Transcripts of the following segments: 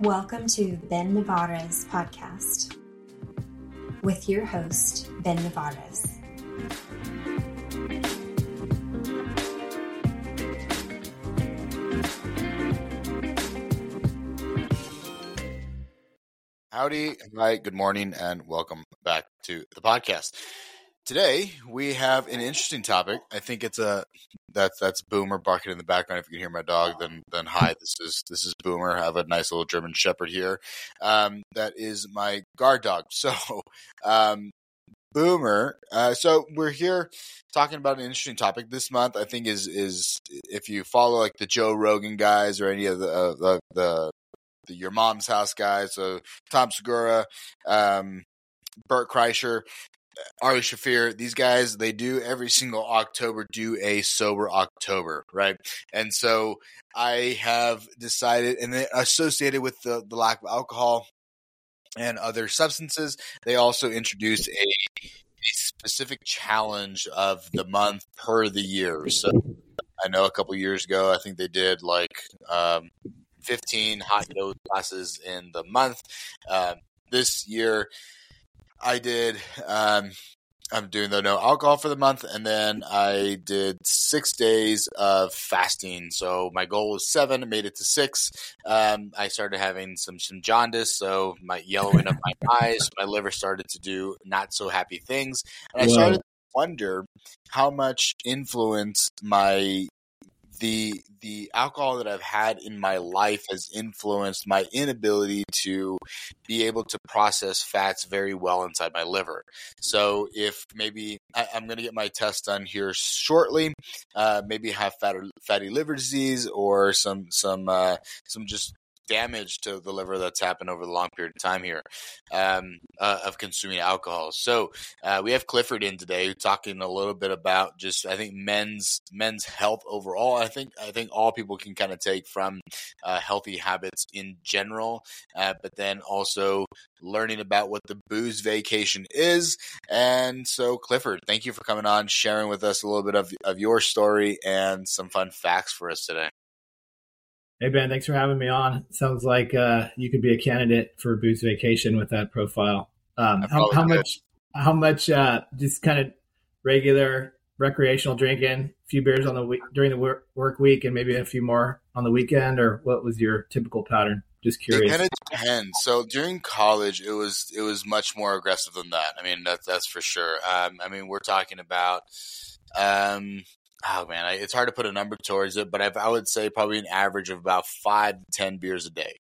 Welcome to Ben Nevares podcast with your host, Ben Nevares. Howdy, hi, good morning, and welcome back to the podcast. Today we have an interesting topic. I think it's a that's that's Boomer barking in the background. If you can hear my dog, then then hi. This is this is Boomer. I have a nice little German Shepherd here. Um, that is my guard dog. So, um, Boomer. Uh, so we're here talking about an interesting topic this month. I think is is if you follow like the Joe Rogan guys or any of the uh, the, the the Your Mom's House guys, so Tom Segura, um, Bert Kreischer, Ari Shaffir, these guys, they do every single October do a sober October, right? And so I have decided, and then associated with the, the lack of alcohol and other substances, they also introduced a, a specific challenge of the month per the year. So I know a couple years ago, I think they did like um, 15 hot yoga classes in the month. Um, this year, I did. Um, I'm doing the no alcohol for the month, and then I did six days of fasting. So my goal was seven, I made it to six. Um, I started having some some jaundice, so my yellowing of my eyes, my liver started to do not so happy things, and I Whoa. started to wonder how much influence my the the alcohol that I've had in my life has influenced my inability to be able to process fats very well inside my liver. So if maybe I, I'm going to get my test done here shortly, uh, maybe have fatty, fatty liver disease or some some uh, some just damage to the liver that's happened over the long period of time here um, uh, of consuming alcohol. So uh, we have Clifford in today talking a little bit about just I think men's men's health overall. I think I think all people can kind of take from uh, healthy habits in general, uh, but then also learning about what the booze vacation is. And so Clifford, thank you for coming on, sharing with us a little bit of of your story and some fun facts for us today. Hey Ben, thanks for having me on. Sounds like uh, you could be a candidate for Booze Vacation with that profile. Um, how, how much? How much? Uh, just kind of regular recreational drinking, a few beers on the week during the work, work week, and maybe a few more on the weekend, or what was your typical pattern? Just curious. It kind of depends. So during college, it was it was much more aggressive than that. I mean, that's that's for sure. Um, I mean, we're talking about, um, oh man, I, it's hard to put a number towards it, but I've, I would say probably an average of about five to ten beers a day,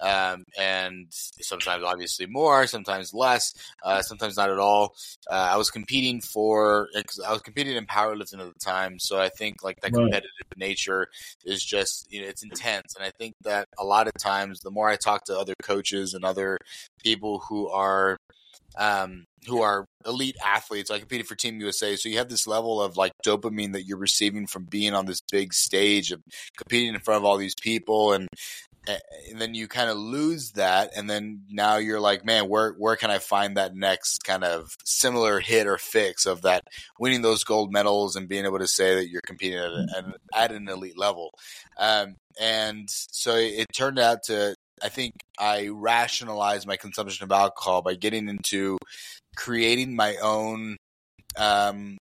um, and sometimes obviously more, sometimes less, uh, sometimes not at all. Uh, I was competing for, cause I was competing in powerlifting at the time, so I think like that Right. competitive nature is just you know it's intense and i think that a lot of times the more i talk to other coaches and other people who are um who are elite athletes. I competed for team usa so you have this level of like dopamine that you're receiving from being on this big stage of competing in front of all these people. And and then you kind of lose that. And then now you're like man where where can i find that next kind of similar hit or fix of that winning those gold medals and being able to say that you're competing at, a, at an elite level? Um, and so it turned out to i think i rationalized my consumption of alcohol by getting into creating my own um,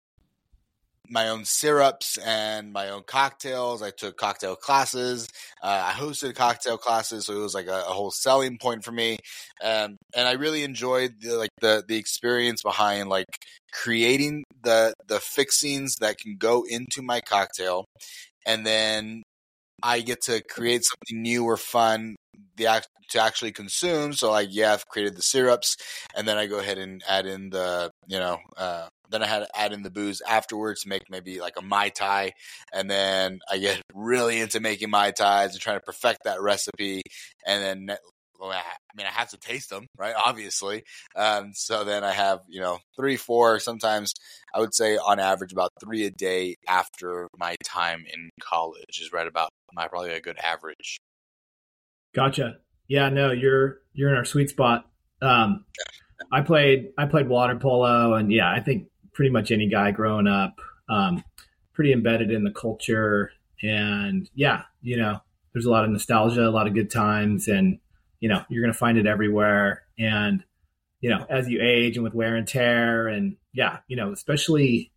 my own syrups and my own cocktails. I took cocktail classes. Uh, I hosted cocktail classes, so it was like a, a whole selling point for me. Um, and I really enjoyed the, like the the experience behind like creating the the fixings that can go into my cocktail, and then I get to create something new or fun the to actually consume. So like, yeah, I've created the syrups, and then I go ahead and add in the, you know, uh, then I had to add in the booze afterwards to make maybe like a mai tai, and then I get really into making mai tais and trying to perfect that recipe, and then. Well, I I mean, I have to taste them, right? Obviously. Um, so then I have, you know, three, four, sometimes I would say on average about three a day after my time in college is right about my probably a good average. Gotcha. Yeah, no, you're you're in our sweet spot. Um, I played I played water polo, and yeah, I think pretty much any guy growing up, um, pretty embedded in the culture, and yeah, you know, there's a lot of nostalgia, a lot of good times, and you know, you're going to find it everywhere. And, you know, as you age and with wear and tear and yeah, you know, especially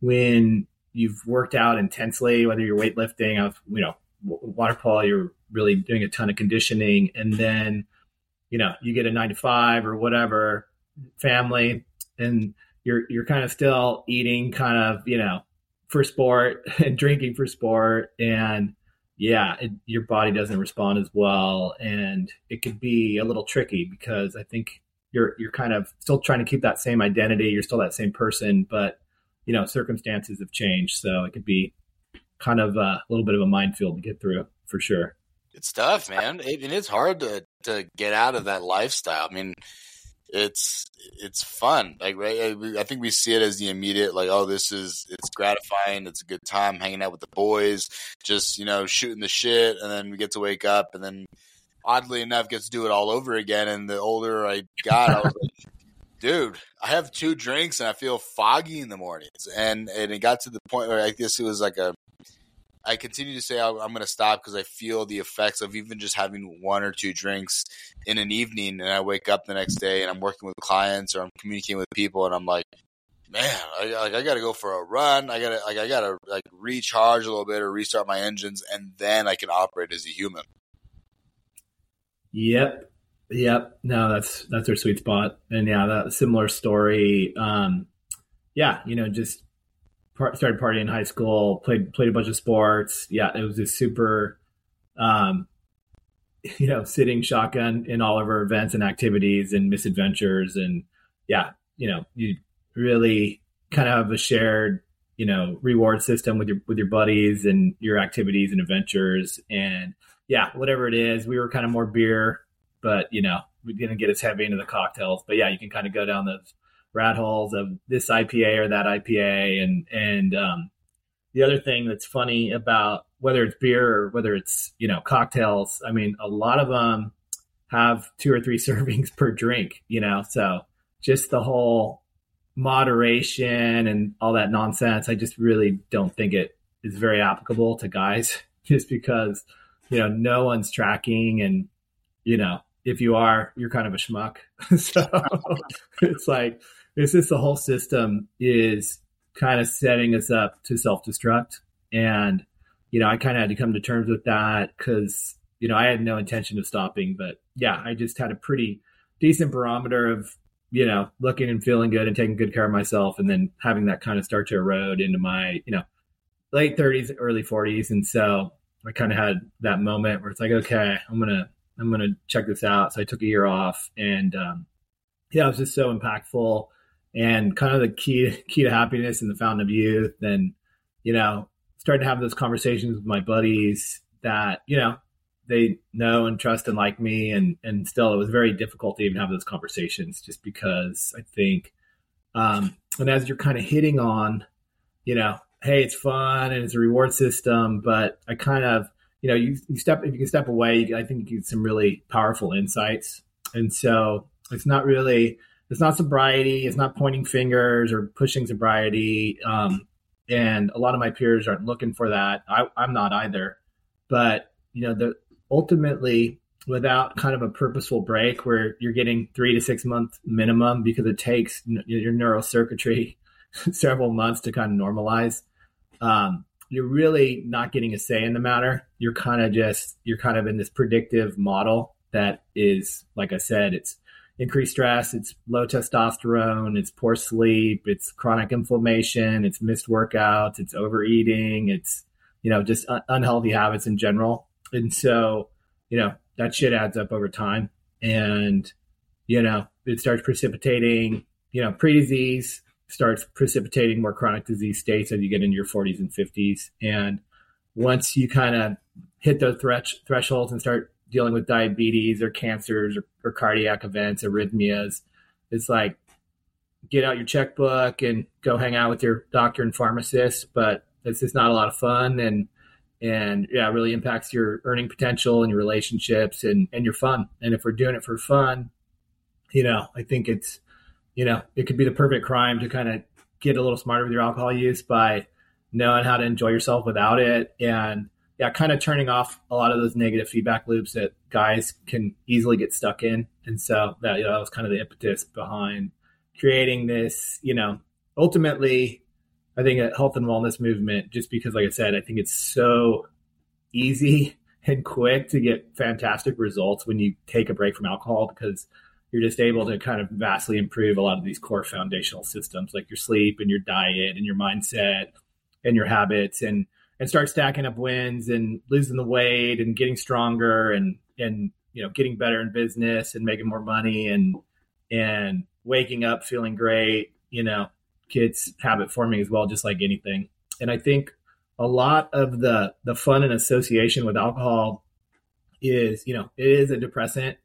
when you've worked out intensely, whether you're weightlifting, of you know, water polo, you're really doing a ton of conditioning, and then you know you get a nine to five or whatever family, and you're you're kind of still eating kind of you know for sport and drinking for sport, and yeah, it, your body doesn't respond as well, and it could be a little tricky because I think you're you're kind of still trying to keep that same identity. You're still that same person, but you know circumstances have changed, so it could be kind of a little bit of a minefield to get through for sure. It's tough, man. It, and it's hard to to get out of that lifestyle. I mean, it's it's fun. Like right, I think we see it as the immediate, like, oh, this is it's gratifying. It's a good time hanging out with the boys, just you know, shooting the shit, and then we get to wake up, and then oddly enough, gets to do it all over again. And the older I got, I was like, dude, I have two drinks and I feel foggy in the mornings. And and it got to the point where I guess it was like a. I continue to say I'm going to stop because I feel the effects of even just having one or two drinks in an evening, and I wake up the next day and I'm working with clients or I'm communicating with people, and I'm like, man, I, like I got to go for a run. I got to like I got to like recharge a little bit or restart my engines, and then I can operate as a human. Yep. Yep. No, that's that's our sweet spot. And yeah, that similar story. Um, yeah, you know, just started partying in high school, played played a bunch of sports. Yeah, it was just super um, you know, sitting shotgun in all of our events and activities and misadventures and yeah, you know, you really kind of have a shared, you know, reward system with your with your buddies and your activities and adventures and yeah, whatever it is, we were kind of more beer, but you know, we didn't get as heavy into the cocktails. But yeah, you can kind of go down those rat holes of this IPA or that IPA, and and um, the other thing that's funny about whether it's beer or whether it's you know cocktails, I mean, a lot of them have two or three servings per drink, you know, so just the whole moderation and all that nonsense, I just really don't think it is very applicable to guys, just because you know, no one's tracking and, you know, if you are, you're kind of a schmuck. so it's like, it's just the whole system is kind of setting us up to self destruct. And, you know, I kind of had to come to terms with that because, you know, I had no intention of stopping. But yeah, I just had a pretty decent barometer of, you know, looking and feeling good and taking good care of myself. And then having that kind of start to erode into my, you know, late 30s, early 40s. And so I kind of had that moment where it's like, okay, I'm gonna I'm gonna check this out. So I took a year off, and um, yeah, it was just so impactful and kind of the key key to happiness and the fountain of youth. And you know, started to have those conversations with my buddies that you know they know and trust and like me, and and still it was very difficult to even have those conversations just because I think, um, and as you're kind of hitting on, you know, hey, it's fun and it's a reward system, but I kind of, you know, you, you step if you can step away, I think you get some really powerful insights. And so it's not really it's not sobriety, it's not pointing fingers or pushing sobriety. Um, and a lot of my peers aren't looking for that. I, I'm not either. But you know, the ultimately without kind of a purposeful break where you're getting three to six month minimum because it takes your neurocircuitry several months to kind of normalize, um, you're really not getting a say in the matter. You're kind of just you're kind of in this predictive model that is, like I said, it's increased stress, it's low testosterone, it's poor sleep, it's chronic inflammation, it's missed workouts, it's overeating, it's you know just un- unhealthy habits in general. And so, you know, that shit adds up over time, and you know it starts precipitating you know pre-disease starts precipitating more chronic disease states as you get into your 40s and 50s. And once you kind of hit those thresh- thresholds and start dealing with diabetes or cancers or, or cardiac events, arrhythmias, it's like get out your checkbook and go hang out with your doctor and pharmacist. But it's just not a lot of fun and and yeah, it really impacts your earning potential and your relationships and, and your fun. And if we're doing it for fun, you know, I think it's you know, it could be the perfect crime to kind of get a little smarter with your alcohol use by knowing how to enjoy yourself without it and yeah, kind of turning off a lot of those negative feedback loops that guys can easily get stuck in. And so that, you know, that was kind of the impetus behind creating this, you know, ultimately, I think a health and wellness movement, just because, like I said, I think it's so easy and quick to get fantastic results when you take a break from alcohol because you're just able to kind of vastly improve a lot of these core foundational systems like your sleep and your diet and your mindset and your habits and and start stacking up wins and losing the weight and getting stronger and and you know getting better in business and making more money and and waking up feeling great you know kids habit forming as well just like anything. And i think a lot of the the fun and association with alcohol is you know it is a depressant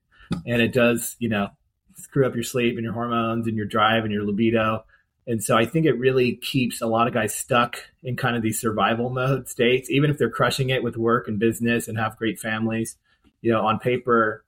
and it does you know screw up your sleep and your hormones and your drive and your libido and so I think it really keeps a lot of guys stuck in kind of these survival mode states, even if they're crushing it with work and business and have great families. You know, on paper,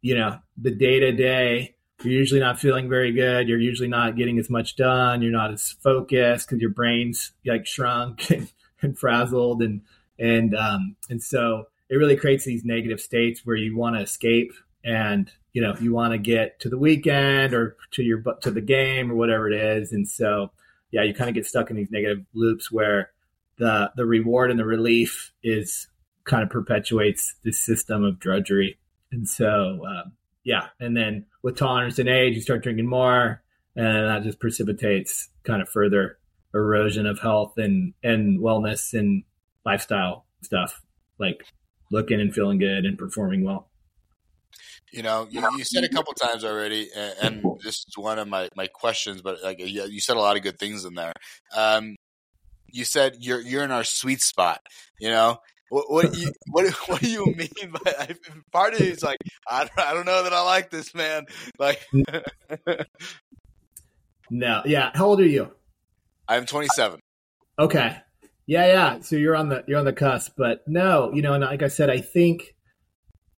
you know, the day to day, you're usually not feeling very good. You're usually not getting as much done. You're not as focused because your brain's like shrunk and, and frazzled. And, and, um, and so it really creates these negative states where you want to escape and you know you want to get to the weekend or to your to the game or whatever it is. And so yeah you kind of get stuck in these negative loops where the the reward and the relief is kind of perpetuates this system of drudgery. And so uh, yeah. And then with tolerance and age you start drinking more and that just precipitates kind of further erosion of health and and wellness and lifestyle stuff like looking and feeling good and performing well you know, you, you said a couple times already, and, and, this is one of my, my questions, but like you, you said a lot of good things in there. Um, you said you're you're in our sweet spot. You know, what what do you what, what do you mean by I, part of it's like I don't, I don't know that I like this man. Like, no, yeah. How old are you? I'm 27. Okay. Yeah, yeah. So you're on the you're on the cusp, but no, you know, and like I said, I think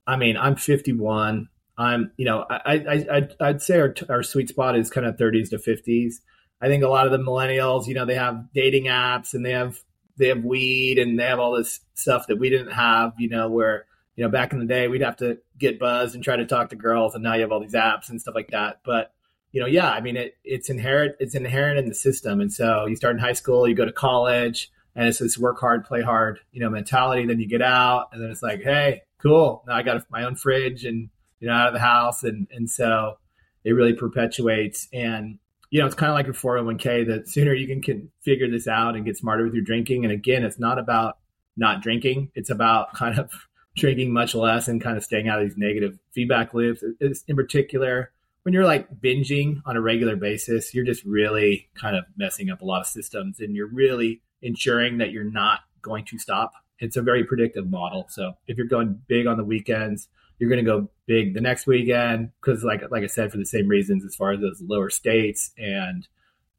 I mean, I'm 51. I'm, you know, I, I, I I'd say our, our sweet spot is kind of 30s to 50s. I think a lot of the millennials, you know, they have dating apps and they have they have weed and they have all this stuff that we didn't have, you know, where you know back in the day we'd have to get buzzed and try to talk to girls, and now you have all these apps and stuff like that. But you know, yeah, I mean, it, it's inherent it's inherent in the system, and so you start in high school, you go to college, and it's this work hard, play hard, you know, mentality. Then you get out, and then it's like, hey, cool. Now I got my own fridge and you know out of the house, and and so it really perpetuates. And you know, it's kind of like your 401k. The sooner you can, can figure this out and get smarter with your drinking. And again, it's not about not drinking. It's about kind of drinking much less and kind of staying out of these negative feedback loops. It's in particular when you're like binging on a regular basis, you're just really kind of messing up a lot of systems and you're really ensuring that you're not going to stop it's a very predictive model. So if you're going big on the weekends, you're going to go big the next weekend because, like like I said, for the same reasons as far as those lower states and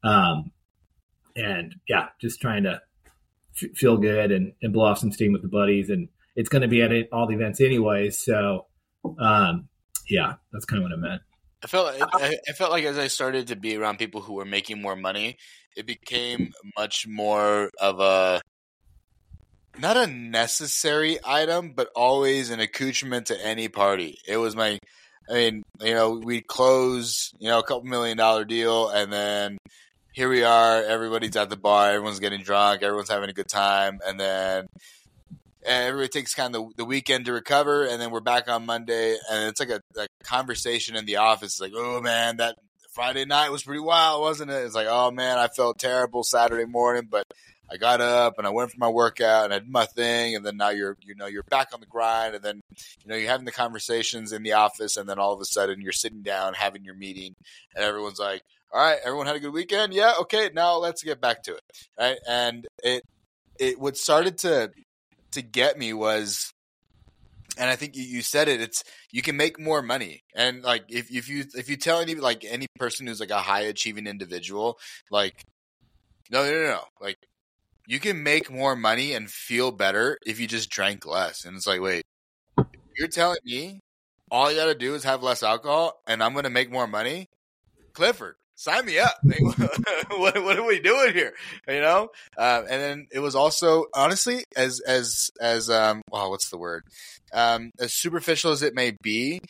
um and yeah, just trying to f- feel good and, and blow off some steam with the buddies, and it's going to be at it, all the events anyways. So um yeah, that's kind of what I meant. I felt I, I felt like as I started to be around people who were making more money, it became much more of a not a necessary item, but always an accoutrement to any party. It was my, I mean, you know, we close, you know, a couple million dollar deal, and then here we are. Everybody's at the bar. Everyone's getting drunk. Everyone's having a good time, and then everybody takes kind of the, the, weekend to recover, and then we're back on Monday, and it's like a, a conversation in the office. It's like, oh man, that Friday night was pretty wild, wasn't it? It's like, oh man, I felt terrible Saturday morning, but I got up and I went for my workout and I did my thing, and then now you're you know you're back on the grind, and then you know you're having the conversations in the office, and then all of a sudden you're sitting down having your meeting, and everyone's like, "All right, everyone had a good weekend, yeah, okay, now let's get back to it." Right, and it it what started to to get me was and I think you, you said it. It's you can make more money, and like if if you if you tell any like any person who's like a high achieving individual, like no no no no, like you can make more money and feel better if you just drank less. And it's like, wait, you're telling me all you got to do is have less alcohol and I'm going to make more money? Clifford, sign me up. What, what are we doing here? You know? Uh, and then it was also, honestly, as, as, as, um, well, what's the word? Um, as superficial as it may be,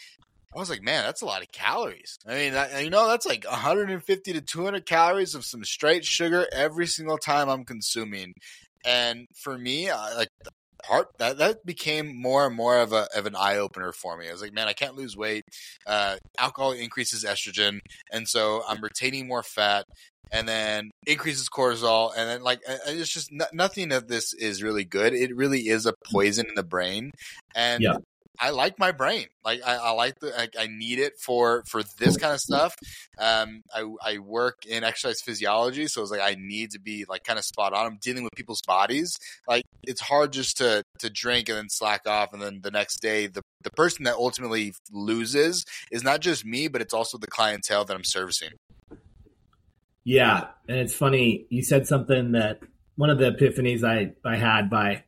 I was like, man, that's a lot of calories. I mean, I, you know, that's like 150 to 200 calories of some straight sugar every single time I'm consuming. And for me, I, like part that that became more and more of a of an eye opener for me. I was like, man, I can't lose weight. Uh, alcohol increases estrogen, and so I'm retaining more fat, and then increases cortisol, and then like it's just nothing of this is really good. It really is a poison in the brain, and yeah. I like my brain. Like I, I like the I, I, need it for for this kind of stuff. Um, I I work in exercise physiology, so it's like I need to be like kind of spot on. I'm dealing with people's bodies. Like it's hard just to to drink and then slack off, and then the next day the the person that ultimately loses is not just me, but it's also the clientele that I'm servicing. Yeah, and it's funny you said something that one of the epiphanies I I had by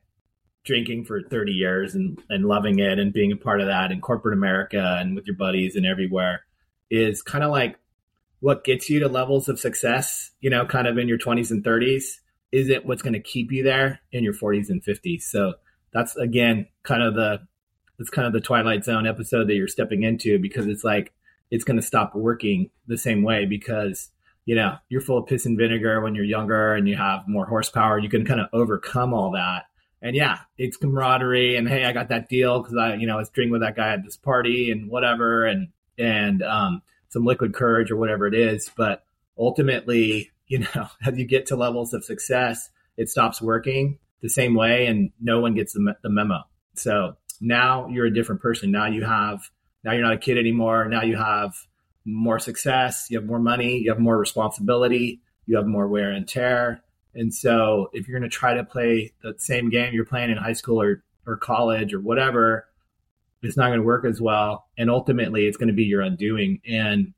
drinking for 30 years and, and loving it and being a part of that in corporate America and with your buddies and everywhere is kind of like what gets you to levels of success, you know, kind of in your 20s and 30s is it what's going to keep you there in your 40s and 50s. So that's again kind of the it's kind of the twilight zone episode that you're stepping into because it's like it's going to stop working the same way because you know you're full of piss and vinegar when you're younger and you have more horsepower you can kind of overcome all that and yeah, it's camaraderie and hey, I got that deal because I, you know, I was drinking with that guy at this party and whatever, and and um, some liquid courage or whatever it is. But ultimately, you know, as you get to levels of success, it stops working the same way, and no one gets the, the memo. So now you're a different person. Now you have, now you're not a kid anymore. Now you have more success. You have more money. You have more responsibility. You have more wear and tear and so if you're going to try to play the same game you're playing in high school or, or college or whatever, it's not going to work as well. And ultimately, it's going to be your undoing. And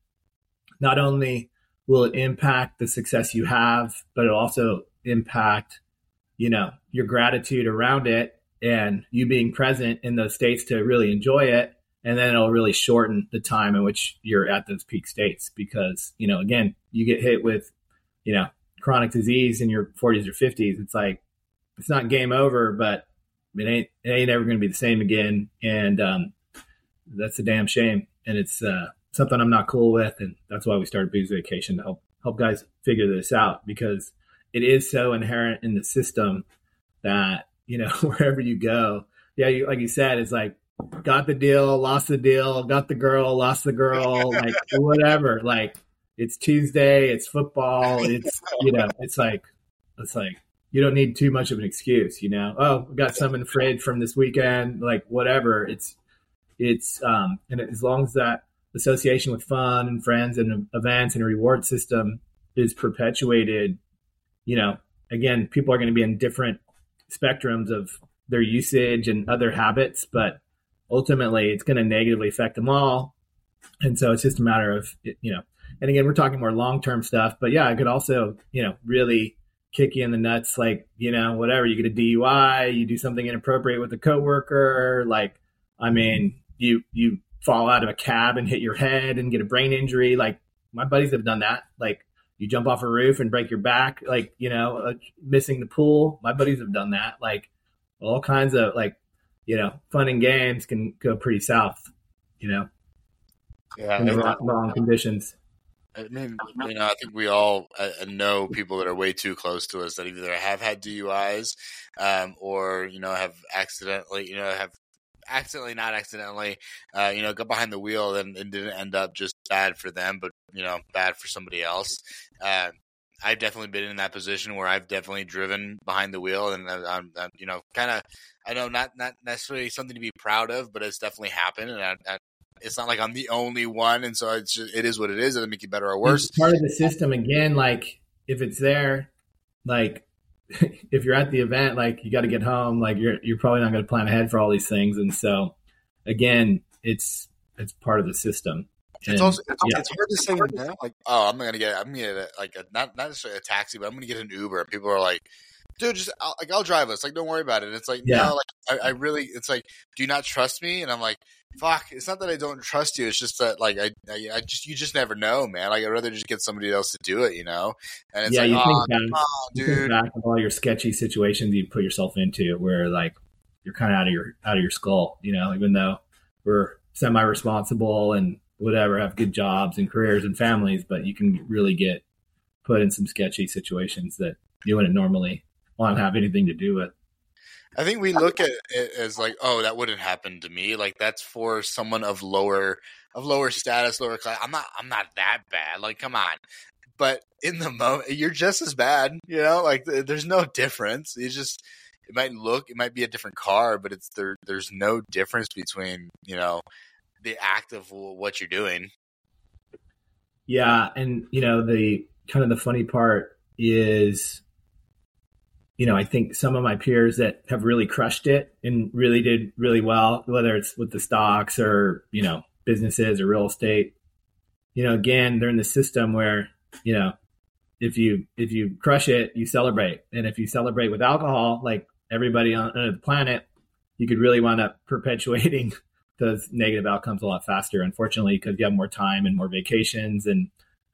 not only will it impact the success you have, but it'll also impact, you know, your gratitude around it and you being present in those states to really enjoy it. And then it'll really shorten the time in which you're at those peak states because, you know, again, you get hit with, you know, chronic disease in your 40s or 50s, it's like it's not game over, but it ain't it ain't ever going to be the same again, and um, that's a damn shame. And it's uh, something I'm not cool with, and that's why we started Booze Vacation to help help guys figure this out because it is so inherent in the system that you know wherever you go, yeah, you, like you said, it's like got the deal, lost the deal, got the girl, lost the girl, like whatever, like it's Tuesday, it's football, it's you know, it's like it's like you don't need too much of an excuse, you know. Oh, we got some in the fridge from this weekend, like whatever. It's it's um and as long as that association with fun and friends and events and a reward system is perpetuated, you know, again, people are going to be in different spectrums of their usage and other habits, but ultimately it's going to negatively affect them all. And so it's just a matter of, you know, and again, we're talking more long term stuff, but yeah, I could also, you know, really kick you in the nuts, like, you know, whatever. You get a DUI, you do something inappropriate with a coworker, like, I mean, you you fall out of a cab and hit your head and get a brain injury. Like my buddies have done that. Like you jump off a roof and break your back, like, you know, uh, missing the pool. My buddies have done that. Like all kinds of like, you know, fun and games can go pretty south, you know, yeah, in the wrong, wrong conditions. I mean, you know, I think we all uh, uh, know people that are way too close to us that either have had DUIs, um, or you know have accidentally, you know, have accidentally, not accidentally, uh, you know, got behind the wheel and, and, didn't end up just bad for them, but you know, bad for somebody else. Uh, I've definitely been in that position where I've definitely driven behind the wheel, and I'm, I'm you know, kind of, I know not not necessarily something to be proud of, but it's definitely happened, and I, I, it's not like I'm the only one, and so it's just it is what it is. It doesn't make you better or worse. It's part of the system again. Like if it's there, like if you're at the event, like you got to get home. Like you're you're probably not going to plan ahead for all these things, and so again, it's it's part of the system. And, it's also it's, yeah. it's, hard to say now, like oh I'm gonna get I'm gonna get a, like a, not not necessarily a taxi, but I'm gonna get an Uber, and people are like dude, just I'll, like I'll drive us. Like, don't worry about it. And it's like, yeah, no, like I, I, really, it's like, do you not trust me? And I'm like, fuck. It's not that I don't trust you. It's just that like I, I, I just you just never know, man. Like I'd rather just get somebody else to do it, you know. And it's yeah, like, you oh, think back, on, you think dude. back of all your sketchy situations you put yourself into, where like you're kind of out of your out of your skull, you know. Even though we're semi responsible and whatever, have good jobs and careers and families, but you can really get put in some sketchy situations that you wouldn't normally want to have anything to do with. I think we look at it as like, oh, that wouldn't happen to me. Like that's for someone of lower of lower status, lower class. I'm not I'm not that bad. Like, come on. But in the moment, you're just as bad. You know, like there's no difference. It's just it might look, it might be a different car, but it's there. There's no difference between you know the act of what you're doing. Yeah, and you know the kind of the funny part is you know, I think some of my peers that have really crushed it and really did really well, whether it's with the stocks or, you know, businesses or real estate, you know, again, they're in the system where, you know, if you if you crush it, you celebrate. And if you celebrate with alcohol, like everybody on, on the planet, you could really wind up perpetuating those negative outcomes a lot faster, unfortunately, because you have more time and more vacations and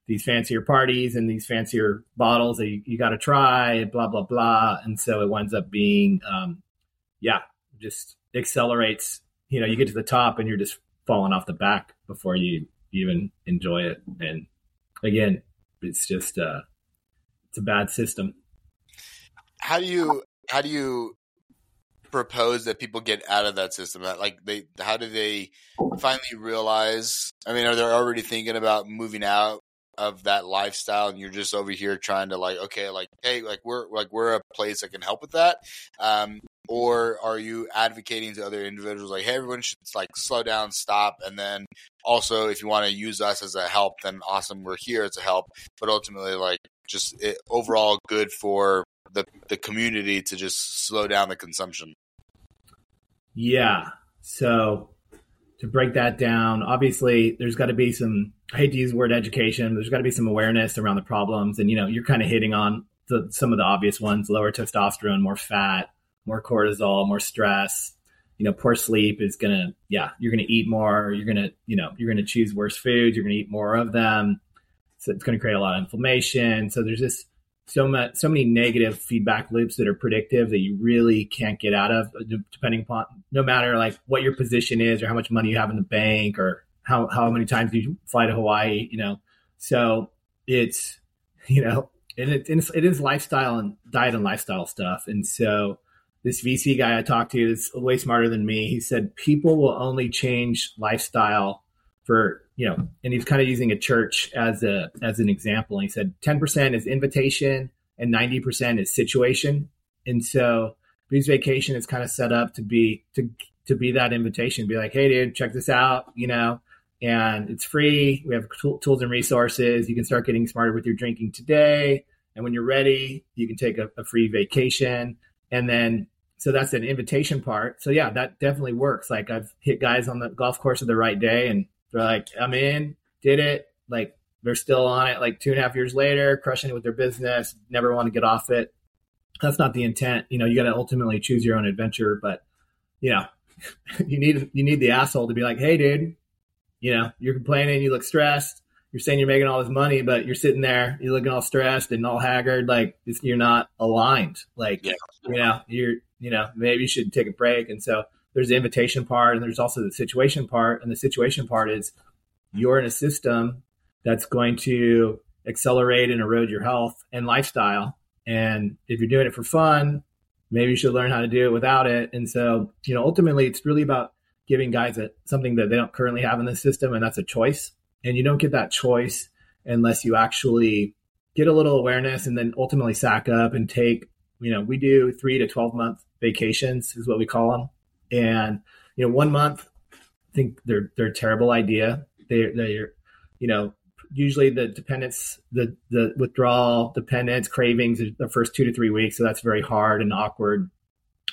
these fancier parties and these fancier bottles that you, you got to try, blah blah blah, and so it winds up being, um, yeah, just accelerates. You know, you get to the top and you're just falling off the back before you even enjoy it. And again, it's just uh, it's a bad system. How do you how do you propose that people get out of that system? Like they, how do they finally realize? I mean, are they already thinking about moving out? Of that lifestyle and you're just over here trying to like okay like hey like we're like we're a place that can help with that um or are you advocating to other individuals like hey everyone should like slow down stop and then also if you want to use us as a help then awesome we're here as a help but ultimately like just it, overall good for the the community to just slow down the consumption. Yeah. So to break that down obviously there's got to be some I hate to use the word education. There's got to be some awareness around the problems, and you know, you're kind of hitting on the, some of the obvious ones: lower testosterone, more fat, more cortisol, more stress. You know, poor sleep is gonna, yeah, you're gonna eat more. You're gonna, you know, you're gonna choose worse foods. You're gonna eat more of them. So it's gonna create a lot of inflammation. So there's just so much, so many negative feedback loops that are predictive that you really can't get out of, uh, depending upon no matter like what your position is or how much money you have in the bank or how how many times do you fly to Hawaii? You know, so it's you know, and it, it is lifestyle and diet and lifestyle stuff. And so this VC guy I talked to is way smarter than me. He said people will only change lifestyle for you know, and he's kind of using a church as a as an example. And he said ten percent is invitation and ninety percent is situation. And so Booze Vacation is kind of set up to be to to be that invitation, be like, hey, dude, check this out. You know, and it's free. We have tools and resources. You can start getting smarter with your drinking today. And when you're ready, you can take a, a free vacation. And then, so that's an invitation part. So yeah, that definitely works. Like I've hit guys on the golf course of the right day and they're like, I'm in, did it. Like they're still on it like two and a half years later, crushing it with their business, never want to get off it. That's not the intent. You know, you got to ultimately choose your own adventure, but you know, you need, you need the asshole to be like, Hey dude, you know, you're complaining, you look stressed. You're saying you're making all this money, but you're sitting there, you're looking all stressed and all haggard, like you're not aligned. Like, yeah. you know, you're, you know, maybe you should take a break. And so there's the invitation part, and there's also the situation part. And the situation part is you're in a system that's going to accelerate and erode your health and lifestyle. And if you're doing it for fun, maybe you should learn how to do it without it. And so, you know, ultimately, it's really about giving guys a, something that they don't currently have in the system, and that's a choice. And you don't get that choice unless you actually get a little awareness and then ultimately sack up and take, you know, we do three to 12 month vacations is what we call them. And, you know, one month, I think they're, they're a terrible idea. They're, they're, you know, usually the dependence, the, the withdrawal, dependence, cravings, the first two to three weeks. So that's very hard and awkward.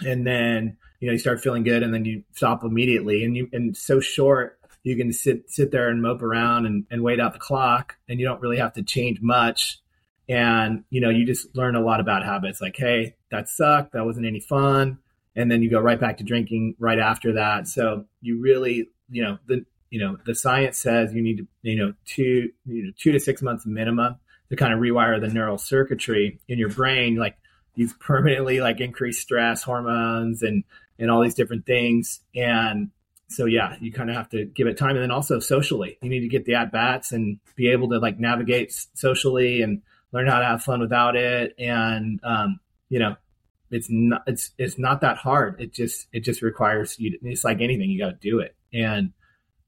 And then you know you start feeling good and then you stop immediately. And you and so short you can sit sit there and mope around and, and wait out the clock and you don't really have to change much. And you know you just learn a lot about habits like hey that sucked. That wasn't any fun. And then you go right back to drinking right after that. So you really you know the you know the science says you need to you know two you know two to six months minimum to kind of rewire the neural circuitry in your brain. Like you've permanently like increased stress hormones and and all these different things and so yeah, you kind of have to give it time, and then also socially, you need to get the at bats and be able to like navigate socially and learn how to have fun without it. And um, you know, it's not it's it's not that hard. It just it just requires you. It's like anything, you got to do it. And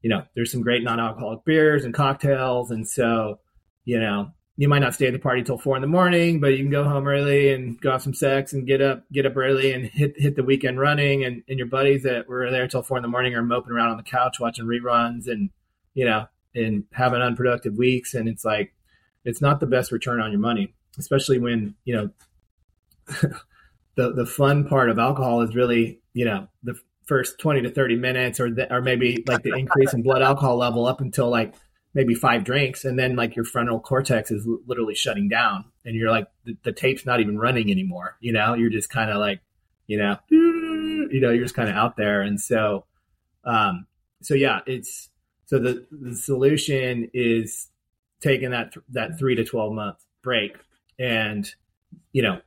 you know, there's some great non-alcoholic beers and cocktails, and so you know, you might not stay at the party till four in the morning, but you can go home early and go have some sex and get up get up early and hit hit the weekend running. And, and your buddies that were there till four in the morning are moping around on the couch watching reruns and you know and having unproductive weeks. And it's like it's not the best return on your money, especially when you know the the fun part of alcohol is really you know the first twenty to thirty minutes, or the, or maybe like the increase in blood alcohol level up until like maybe five drinks and then like your frontal cortex is literally shutting down and you're like the, the tape's not even running anymore you know? You're just kind of like you know you know you're just kind of out there. And so um so yeah it's so the the solution is taking that that 3 to 12 month break and you know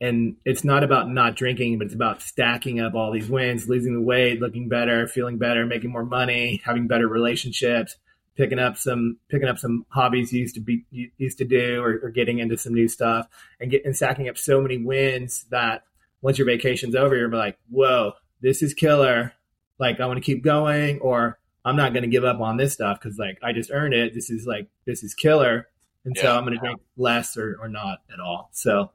and it's not about not drinking but it's about stacking up all these wins losing the weight looking better feeling better making more money having better relationships picking up some picking up some hobbies you used to be used to do or, or getting into some new stuff and getting stacking up so many wins that once your vacation's over you're like whoa this is killer. Like i want to keep going or i'm not going to give up on this stuff because like i just earned it. This is like this is killer. And yeah. so i'm going to drink less or, or not at all. So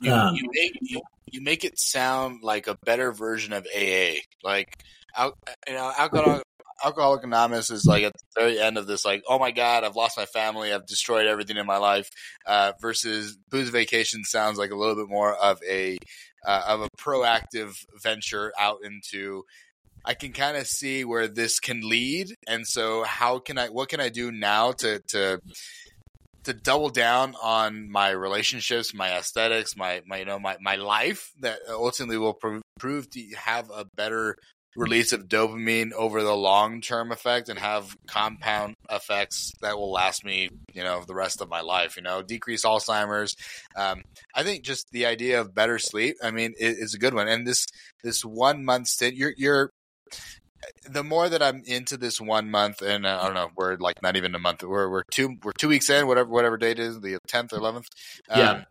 you, um, you, make, you, you make it sound like a better version of aa like you know alcohol Alcoholic Anonymous is like at the very end of this, like, oh my god, I've lost my family, I've destroyed everything in my life. Uh, versus Booze Vacation sounds like a little bit more of a uh, of a proactive venture out into. I can kind of see where this can lead, and so how can I? What can I do now to to to double down on my relationships, my aesthetics, my my you know my my life that ultimately will prove to have a better release of dopamine over the long term effect and have compound effects that will last me, you know, the rest of my life. You know, decrease Alzheimer's. Um, I think just the idea of better sleep. I mean, is a good one. And this this one month stint, you're you're the more that I'm into this one month, and uh, I don't know, we're like not even a month. We're we're two we're two weeks in, whatever whatever date is, the tenth or eleventh. Um, yeah.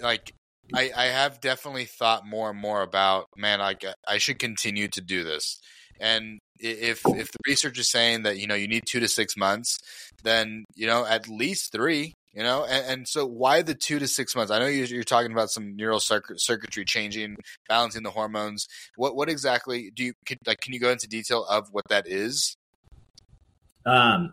Like I, I have definitely thought more and more about man, like I should continue to do this. And if if the research is saying that you know you need two to six months, then you know at least three. You know, and, and so why the two to six months? I know you're talking about some neural circuitry changing, balancing the hormones. What what exactly do you like? Can you go into detail of what that is? Um,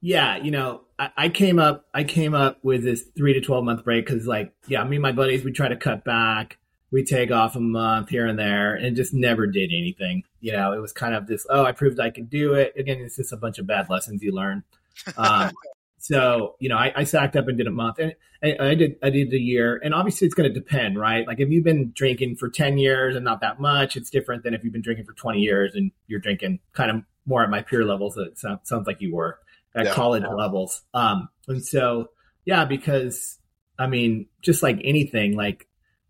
yeah, you know, I, I, came up I came up with this three to twelve month break because like yeah, me and my buddies we try to cut back. We take off a month here and there and just never did anything. You know, it was kind of this, oh, I proved I could do it. Again, it's just a bunch of bad lessons you learn. Um, so, you know, I, I sacked up and did a month and, and I did, I did a year and obviously it's going to depend, right? Like if you've been drinking for 10 years and not that much, it's different than if you've been drinking for 20 years and you're drinking kind of more at my peer levels. It sounds like you were at yeah. college levels. Um, and so, yeah, because I mean, just like anything, like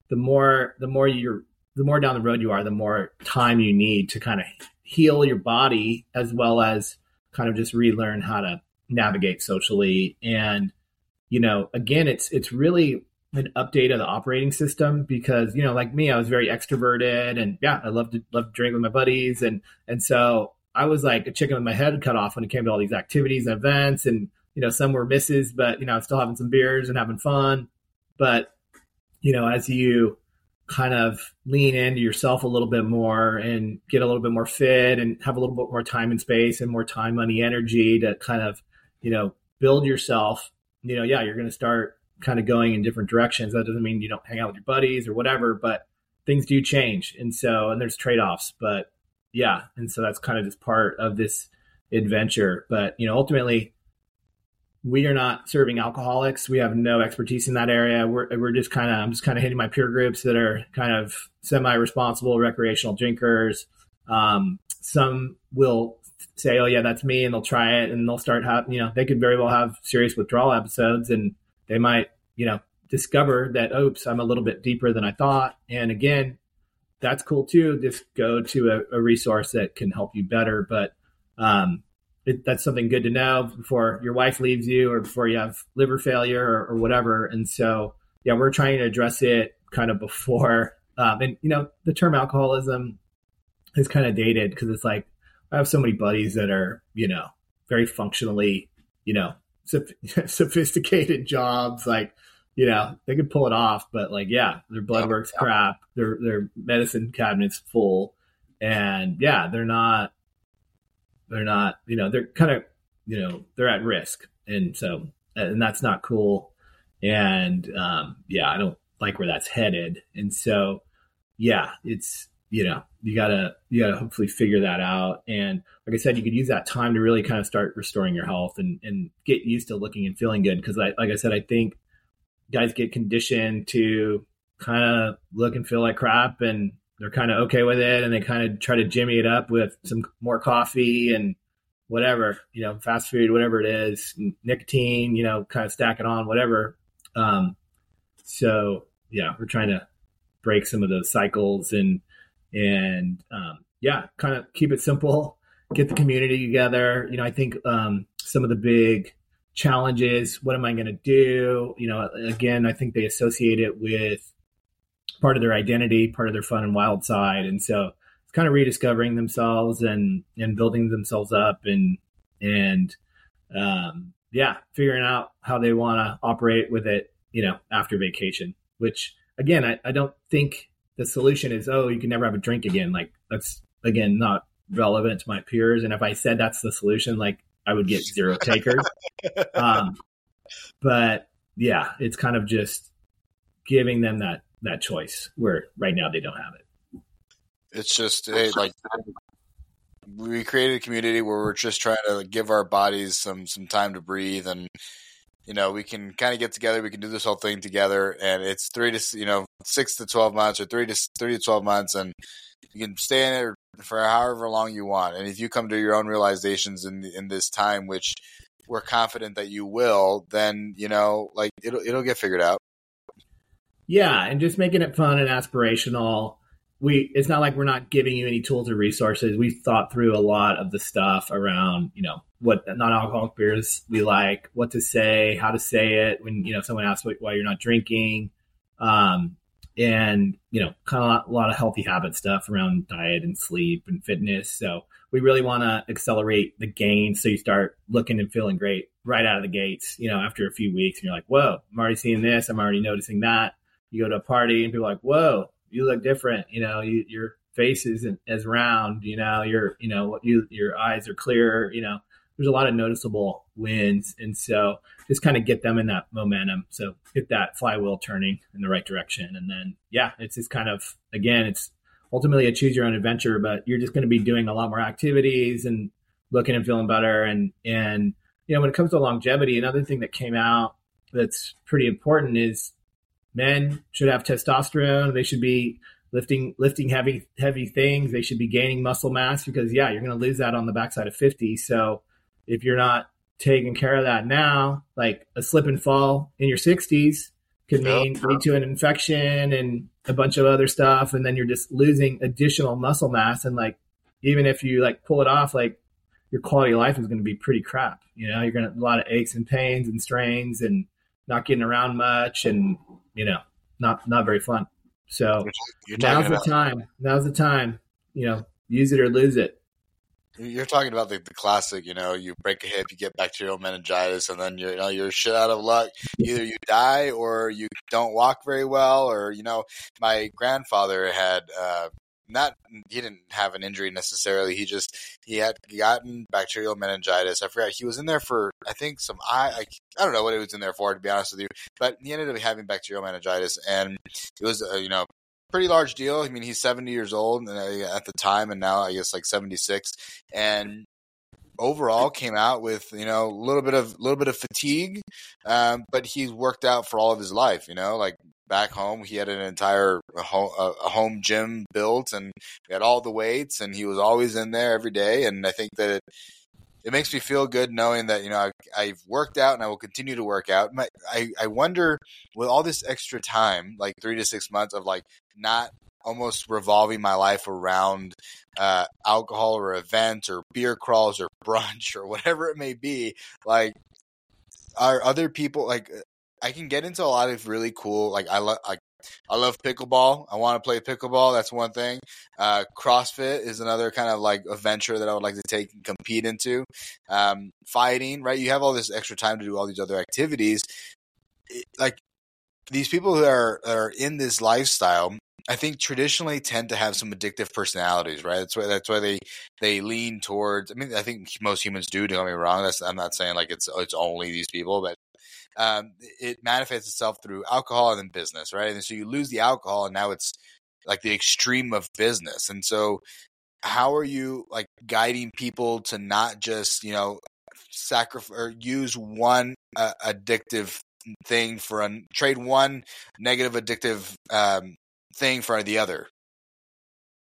the more, the more you're, the more down the road you are, the more time you need to kind of heal your body as well as kind of just relearn how to navigate socially. And, you know, again, it's, it's really an update of the operating system because, you know, like me, I was very extroverted and yeah, I loved to love to drink with my buddies. And, and so I was like a chicken with my head cut off when it came to all these activities and events. And, you know, some were misses, but, you know, I'm still having some beers and having fun. But, you know, as you kind of lean into yourself a little bit more and get a little bit more fit and have a little bit more time and space and more time, money, energy to kind of, you know, build yourself, you know, yeah, you're going to start kind of going in different directions. That doesn't mean you don't hang out with your buddies or whatever, but things do change. And so, and there's trade offs, but yeah, and so that's kind of just part of this adventure. But you know, ultimately, we are not serving alcoholics. We have no expertise in that area. We're, we're just kind of, I'm just kind of hitting my peer groups that are kind of semi responsible recreational drinkers. Um, some will say, oh, yeah, that's me. And they'll try it and they'll start having, you know, they could very well have serious withdrawal episodes and they might, you know, discover that, oops, I'm a little bit deeper than I thought. And again, that's cool too. Just go to a, a resource that can help you better. But, um, it, that's something good to know before your wife leaves you or before you have liver failure or, or whatever. And so, yeah, we're trying to address it kind of before. Um, and you know, the term alcoholism is kind of dated because it's like I have so many buddies that are you know very functionally you know sophisticated jobs like you know they could pull it off but like yeah their blood work's crap their their medicine cabinet's full and yeah they're not they're not, you know, they're kind of, you know, they're at risk. And so, and that's not cool. And um, yeah, I don't like where that's headed. And so, yeah, it's, you know, you gotta, you gotta hopefully figure that out. And like I said, you could use that time to really kind of start restoring your health and, and get used to looking and feeling good. Cause I, like I said, I think guys get conditioned to kind of look and feel like crap and they're kind of okay with it and they kind of try to jimmy it up with some more coffee and whatever, you know, fast food, whatever it is, nicotine, you know, kind of stack it on, whatever. Um, so yeah, we're trying to break some of those cycles and, and, um, yeah, kind of keep it simple, get the community together. You know, I think, um, some of the big challenges, what am I going to do? You know, again, I think they associate it with part of their identity, part of their fun and wild side. And so it's kind of rediscovering themselves and, and building themselves up and, and, um, yeah, figuring out how they want to operate with it, you know, after vacation, which again, I, I don't think the solution is, oh, you can never have a drink again. Like that's again, not relevant to my peers. And if I said that's the solution, like I would get zero takers. um, but yeah, it's kind of just giving them that that choice where right now they don't have it. It's just hey, like we created a community where we're just trying to give our bodies some some time to breathe and you know we can kind of get together we can do this whole thing together and it's three to you know six to 12 months or three to three to 12 months and you can stay in there for however long you want and if you come to your own realizations in in this time which we're confident that you will then you know like it'll it'll get figured out yeah, and just making it fun and aspirational. We it's not like we're not giving you any tools or resources. We've thought through a lot of the stuff around, you know, what non-alcoholic beers we like, what to say, how to say it when you know someone asks why you're not drinking, um, and you know, kind of a lot of healthy habit stuff around diet and sleep and fitness. So we really want to accelerate the gains so you start looking and feeling great right out of the gates. You know, after a few weeks, and you're like, "Whoa, I'm already seeing this. I'm already noticing that." you go to a party and people are like, whoa, you look different. You know, you, your face isn't as round. You know, your you know you your eyes are clearer. You know, there's a lot of noticeable wins, and so just kind of get them in that momentum. So get that flywheel turning in the right direction, and then yeah, it's just kind of again, it's ultimately a choose your own adventure, but you're just going to be doing a lot more activities and looking and feeling better, and and you know when it comes to longevity, another thing that came out that's pretty important is men should have testosterone. They should be lifting lifting heavy heavy things. They should be gaining muscle mass because yeah, you're going to lose that on the backside of 50. So if you're not taking care of that now, like a slip and fall in your 60s could mean yep. lead to an infection and a bunch of other stuff and then you're just losing additional muscle mass and like even if you like pull it off like your quality of life is going to be pretty crap. You know, you're going to a lot of aches and pains and strains and not getting around much and you know, not not very fun. So you're now's the time. Now's the time. You know, use it or lose it. You're talking about the, the classic, you know, you break a hip, you get bacterial meningitis, and then you're, you know, you're shit out of luck. Either you die or you don't walk very well, or, you know, my grandfather had uh, not he didn't have an injury necessarily. He just he had gotten bacterial meningitis. I forgot he was in there for I think some eye. I, I don't know what it was in there for to be honest with you, but he ended up having bacterial meningitis, and it was uh, you know pretty large deal. I mean, he's seventy years old uh, at the time, and now I guess like seventy six, and overall came out with you know a little bit of a little bit of fatigue, um, but he's worked out for all of his life. You know, like back home, he had an entire home, a home gym built, and he had all the weights, and he was always in there every day. And I think that it, it makes me feel good knowing that you know I, have worked out and I will continue to work out. My, I I wonder with all this extra time, like three to six months of like not almost revolving my life around uh, alcohol or events or beer crawls or brunch or whatever it may be. Like, are other people like? I can get into a lot of really cool. Like, I love like I love pickleball. I want to play pickleball. That's one thing. Uh, CrossFit is another kind of like a venture that I would like to take and compete into. Um, fighting, right? You have all this extra time to do all these other activities. like these people who are are in this lifestyle, I think traditionally tend to have some addictive personalities, right? That's why that's why they they lean towards. I mean, I think most humans do. Don't get me wrong. That's I'm not saying like it's it's only these people, but um, it manifests itself through alcohol and then business, right? And so you lose the alcohol, and now it's like the extreme of business. And so, how are you like guiding people to not just you know sacrifice or use one uh, addictive thing for a trade one negative addictive um, thing for the other?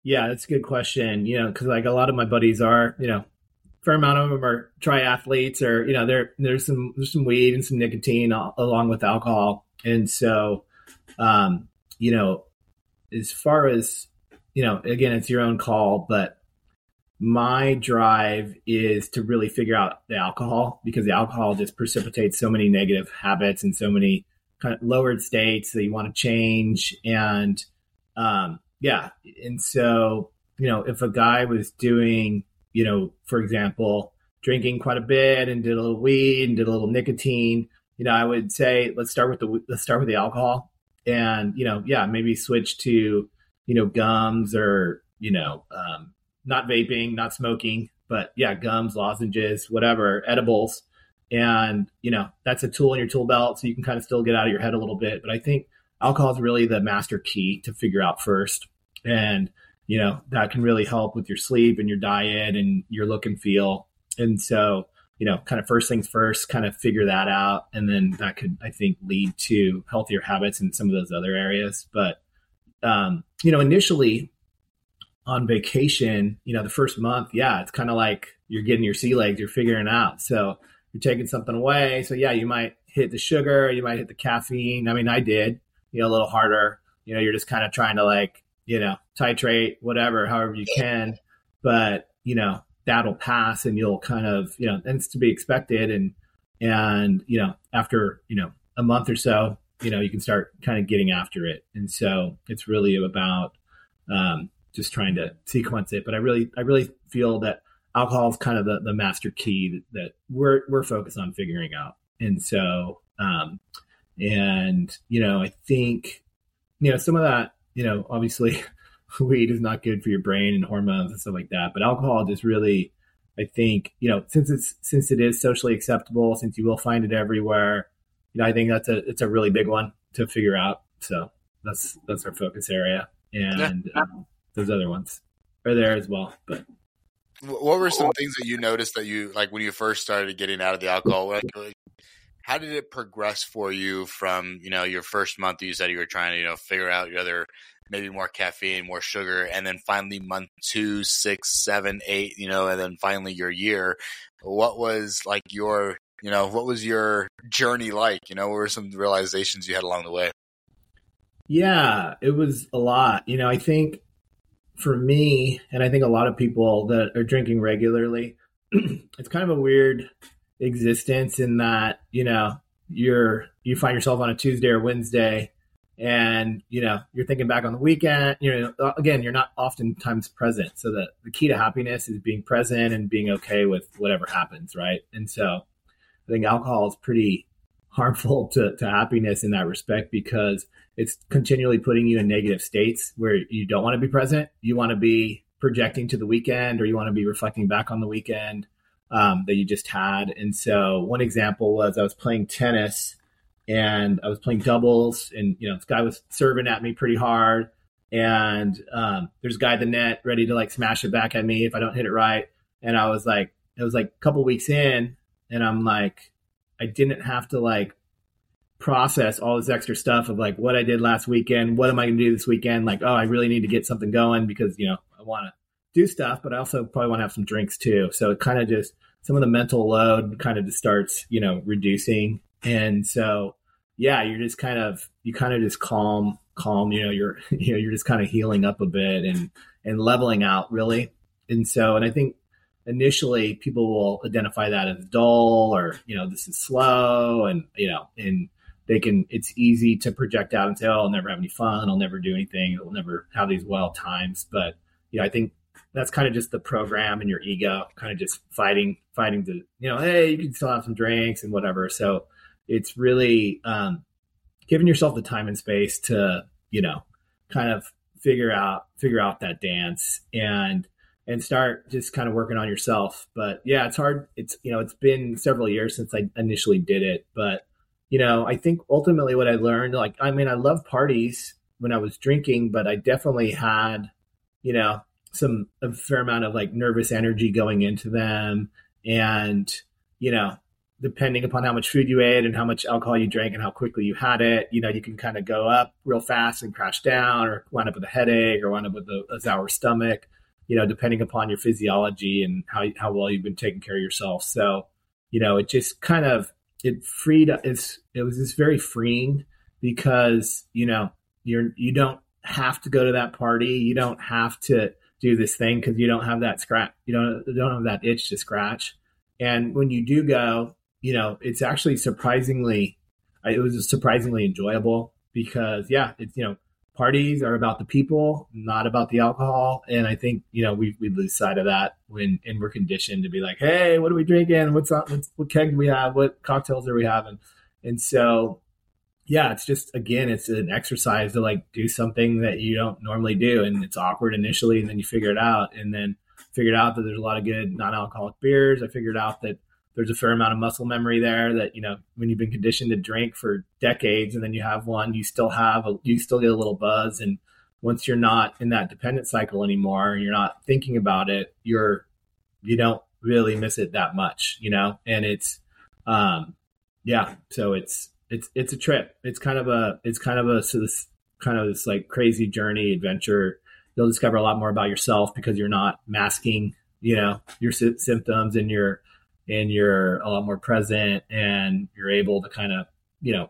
Yeah, that's a good question. You know, because like a lot of my buddies are, you know, fair amount of them are triathletes or you know there there's some there's some weed and some nicotine along with alcohol. And so um you know as far as you know again it's your own call but my drive is to really figure out the alcohol because the alcohol just precipitates so many negative habits and so many kind of lowered states that you want to change. And um yeah and so you know if a guy was doing you know, for example, drinking quite a bit and did a little weed and did a little nicotine, you know, I would say let's start with the let's start with the alcohol, and you know, yeah, maybe switch to you know gums or you know, um, not vaping, not smoking, but yeah, gums, lozenges, whatever, edibles, and you know, that's a tool in your tool belt, so you can kind of still get out of your head a little bit. But I think alcohol is really the master key to figure out first, and you know, that can really help with your sleep and your diet and your look and feel. And so, you know, kind of first things first, kind of figure that out. And then that could, I think, lead to healthier habits in some of those other areas. But, um, you know, initially on vacation, you know, the first month, yeah, it's kind of like you're getting your sea legs, you're figuring out. So you're taking something away. So yeah, you might hit the sugar, you might hit the caffeine. I mean, I did, you know, a little harder. You know, you're just kind of trying to like you know, titrate, whatever, however you can. But, you know, that'll pass and you'll kind of, you know, and it's to be expected. And, and, you know, after, you know, a month or so, you know, you can start kind of getting after it. And so it's really about, um, just trying to sequence it. But I really, I really feel that alcohol is kind of the, the master key that, that we're, we're focused on figuring out. And so, um, and, you know, I think, you know, some of that you know, obviously weed is not good for your brain and hormones and stuff like that. But alcohol just really, I think, you know, since it's since it is socially acceptable, since you will find it everywhere, you know, I think that's a it's a really big one to figure out. So that's that's our focus area, and yeah. um, those other ones are there as well. But what were some things that you noticed that you like when you first started getting out of the alcohol? Like, how did it progress for you from you know your first month that you said you were trying to you know figure out your other maybe more caffeine more sugar and then finally month two six seven eight you know and then finally your year? What was like your you know what was your journey like? You know what were some realizations you had along the way? Yeah it was a lot. You know i think for me and i think a lot of people that are drinking regularly it's kind of a weird existence in that you know you're you find yourself on a Tuesday or Wednesday and you know you're thinking back on the weekend you know uh, again you're not oftentimes present. So the, the key to happiness is being present and being okay with whatever happens right? And so i think alcohol is pretty harmful to, to happiness in that respect because it's continually putting you in negative states where you don't want to be present. You want to be projecting to the weekend or you want to be reflecting back on the weekend um, that you just had. And so one example was I was playing tennis and I was playing doubles, and you know this guy was serving at me pretty hard, and um, there's a guy at the net ready to like smash it back at me if I don't hit it right, and I was like, it was like a couple weeks in, and I'm like, I didn't have to like process all this extra stuff of like what I did last weekend. What am I going to do this weekend? Like, oh, I really need to get something going because you know I want to do stuff, but I also probably want to have some drinks too. So it kind of just some of the mental load kind of just starts, you know, reducing. And so, yeah, you're just kind of, you kind of just calm, calm, you know, you're, you know, you're just kind of healing up a bit and, and leveling out really. And so, and I think initially people will identify that as dull or, you know, this is slow and, you know, and they can, it's easy to project out and say, oh, I'll never have any fun. I'll never do anything. I'll never have these well times. But, you know, I think that's kind of just the program and your ego kind of just fighting fighting to you know hey you can still have some drinks and whatever. So it's really um, giving yourself the time and space to you know kind of figure out figure out that dance and and start just kind of working on yourself. But yeah it's hard it's you know it's been several years since i initially did it but you know i think ultimately what i learned like i mean i love parties when i was drinking but i definitely had you know some a fair amount of like nervous energy going into them. And you know depending upon how much food you ate and how much alcohol you drank and how quickly you had it you know you can kind of go up real fast and crash down or wind up with a headache or wind up with a, a sour stomach you know depending upon your physiology and how, how well you've been taking care of yourself. So you know it just kind of it freed it's it was just very freeing because you know you're you don't have to go to that party. You don't have to do this thing because you don't have that scratch, you don't don't have that itch to scratch. And when you do go, you know, it's actually surprisingly, it was surprisingly enjoyable because yeah, it's you know, parties are about the people, not about the alcohol. And I think you know we we lose sight of that when and we're conditioned to be like, hey, what are we drinking? What's? What's, what keg do we have? What cocktails are we having? And so yeah, it's just again, it's an exercise to like do something that you don't normally do, and it's awkward initially, and then you figure it out, and then figured out that there's a lot of good non-alcoholic beers. I figured out that there's a fair amount of muscle memory there that you know when you've been conditioned to drink for decades, and then you have one, you still have a, you still get a little buzz, and once you're not in that dependent cycle anymore, and you're not thinking about it, you're you don't really miss it that much, you know, and it's um yeah, so it's it's it's a trip. It's kind of a it's kind of a so this kind of this like crazy journey adventure. You'll discover a lot more about yourself because you're not masking, you know, your sy- symptoms and you're and you're a lot more present and you're able to kind of you know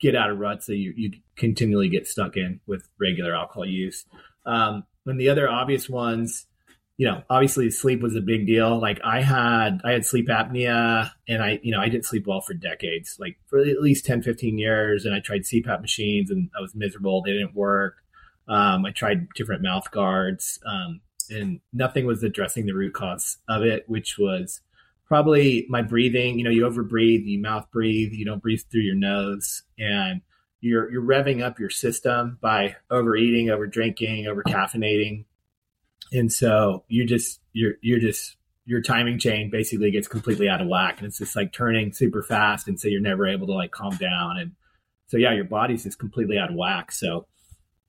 get out of ruts that you, you continually get stuck in with regular alcohol use. Um, and the other obvious ones you know, obviously sleep was a big deal. Like I had, I had sleep apnea and I, you know, I didn't sleep well for decades, like for at least 10, 15 years. And I tried CPAP machines and I was miserable. They didn't work. Um, I tried different mouth guards, um, and nothing was addressing the root cause of it, which was probably my breathing. You know, you overbreathe, you mouth breathe, you don't breathe through your nose and you're, you're revving up your system by overeating, over drinking, over caffeinating and so you just you're you're just your timing chain basically gets completely out of whack. And it's just like turning super fast and so you're never able to like calm down. And so yeah your body's just completely out of whack. So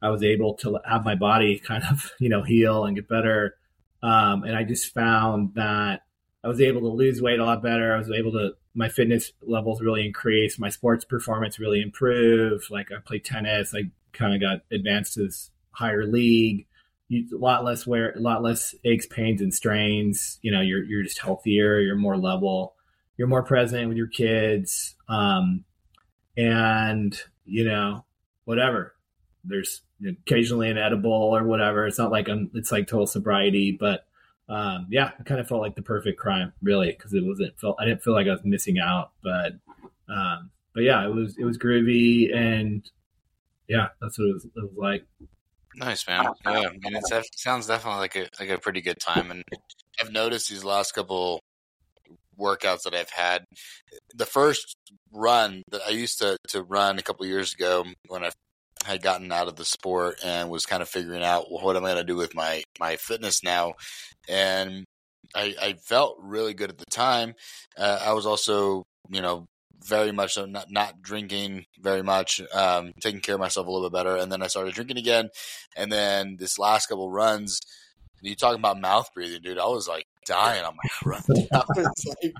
i was able to have my body kind of you know heal and get better. Um, and i just found that i was able to lose weight a lot better. I was able to my fitness levels really increased. My sports performance really improved. Like i played tennis. I kind of got advanced to this higher league you, a lot less wear, a lot less aches, pains, and strains. You know, you're you're just healthier. You're more level. You're more present with your kids. Um, and you know, whatever. There's occasionally an edible or whatever. It's not like I'm. It's like total sobriety, but um, yeah, it kind of felt like the perfect crime, really, because it wasn't. Felt I didn't feel like I was missing out, but um, but yeah, it was it was groovy and yeah, that's what it was, it was like. Nice man. Yeah, I mean, it sounds definitely like a like a pretty good time, and I've noticed these last couple workouts that I've had. The first run that I used to to run a couple years ago when I had gotten out of the sport and was kind of figuring out well, what am I going to do with my my fitness now, and I, I felt really good at the time. Uh, I was also you know very much so not, not drinking very much, um, taking care of myself a little bit better. And then I started drinking again. And then this last couple runs, you talking about mouth breathing, dude. I was like, dying on my run. I was like,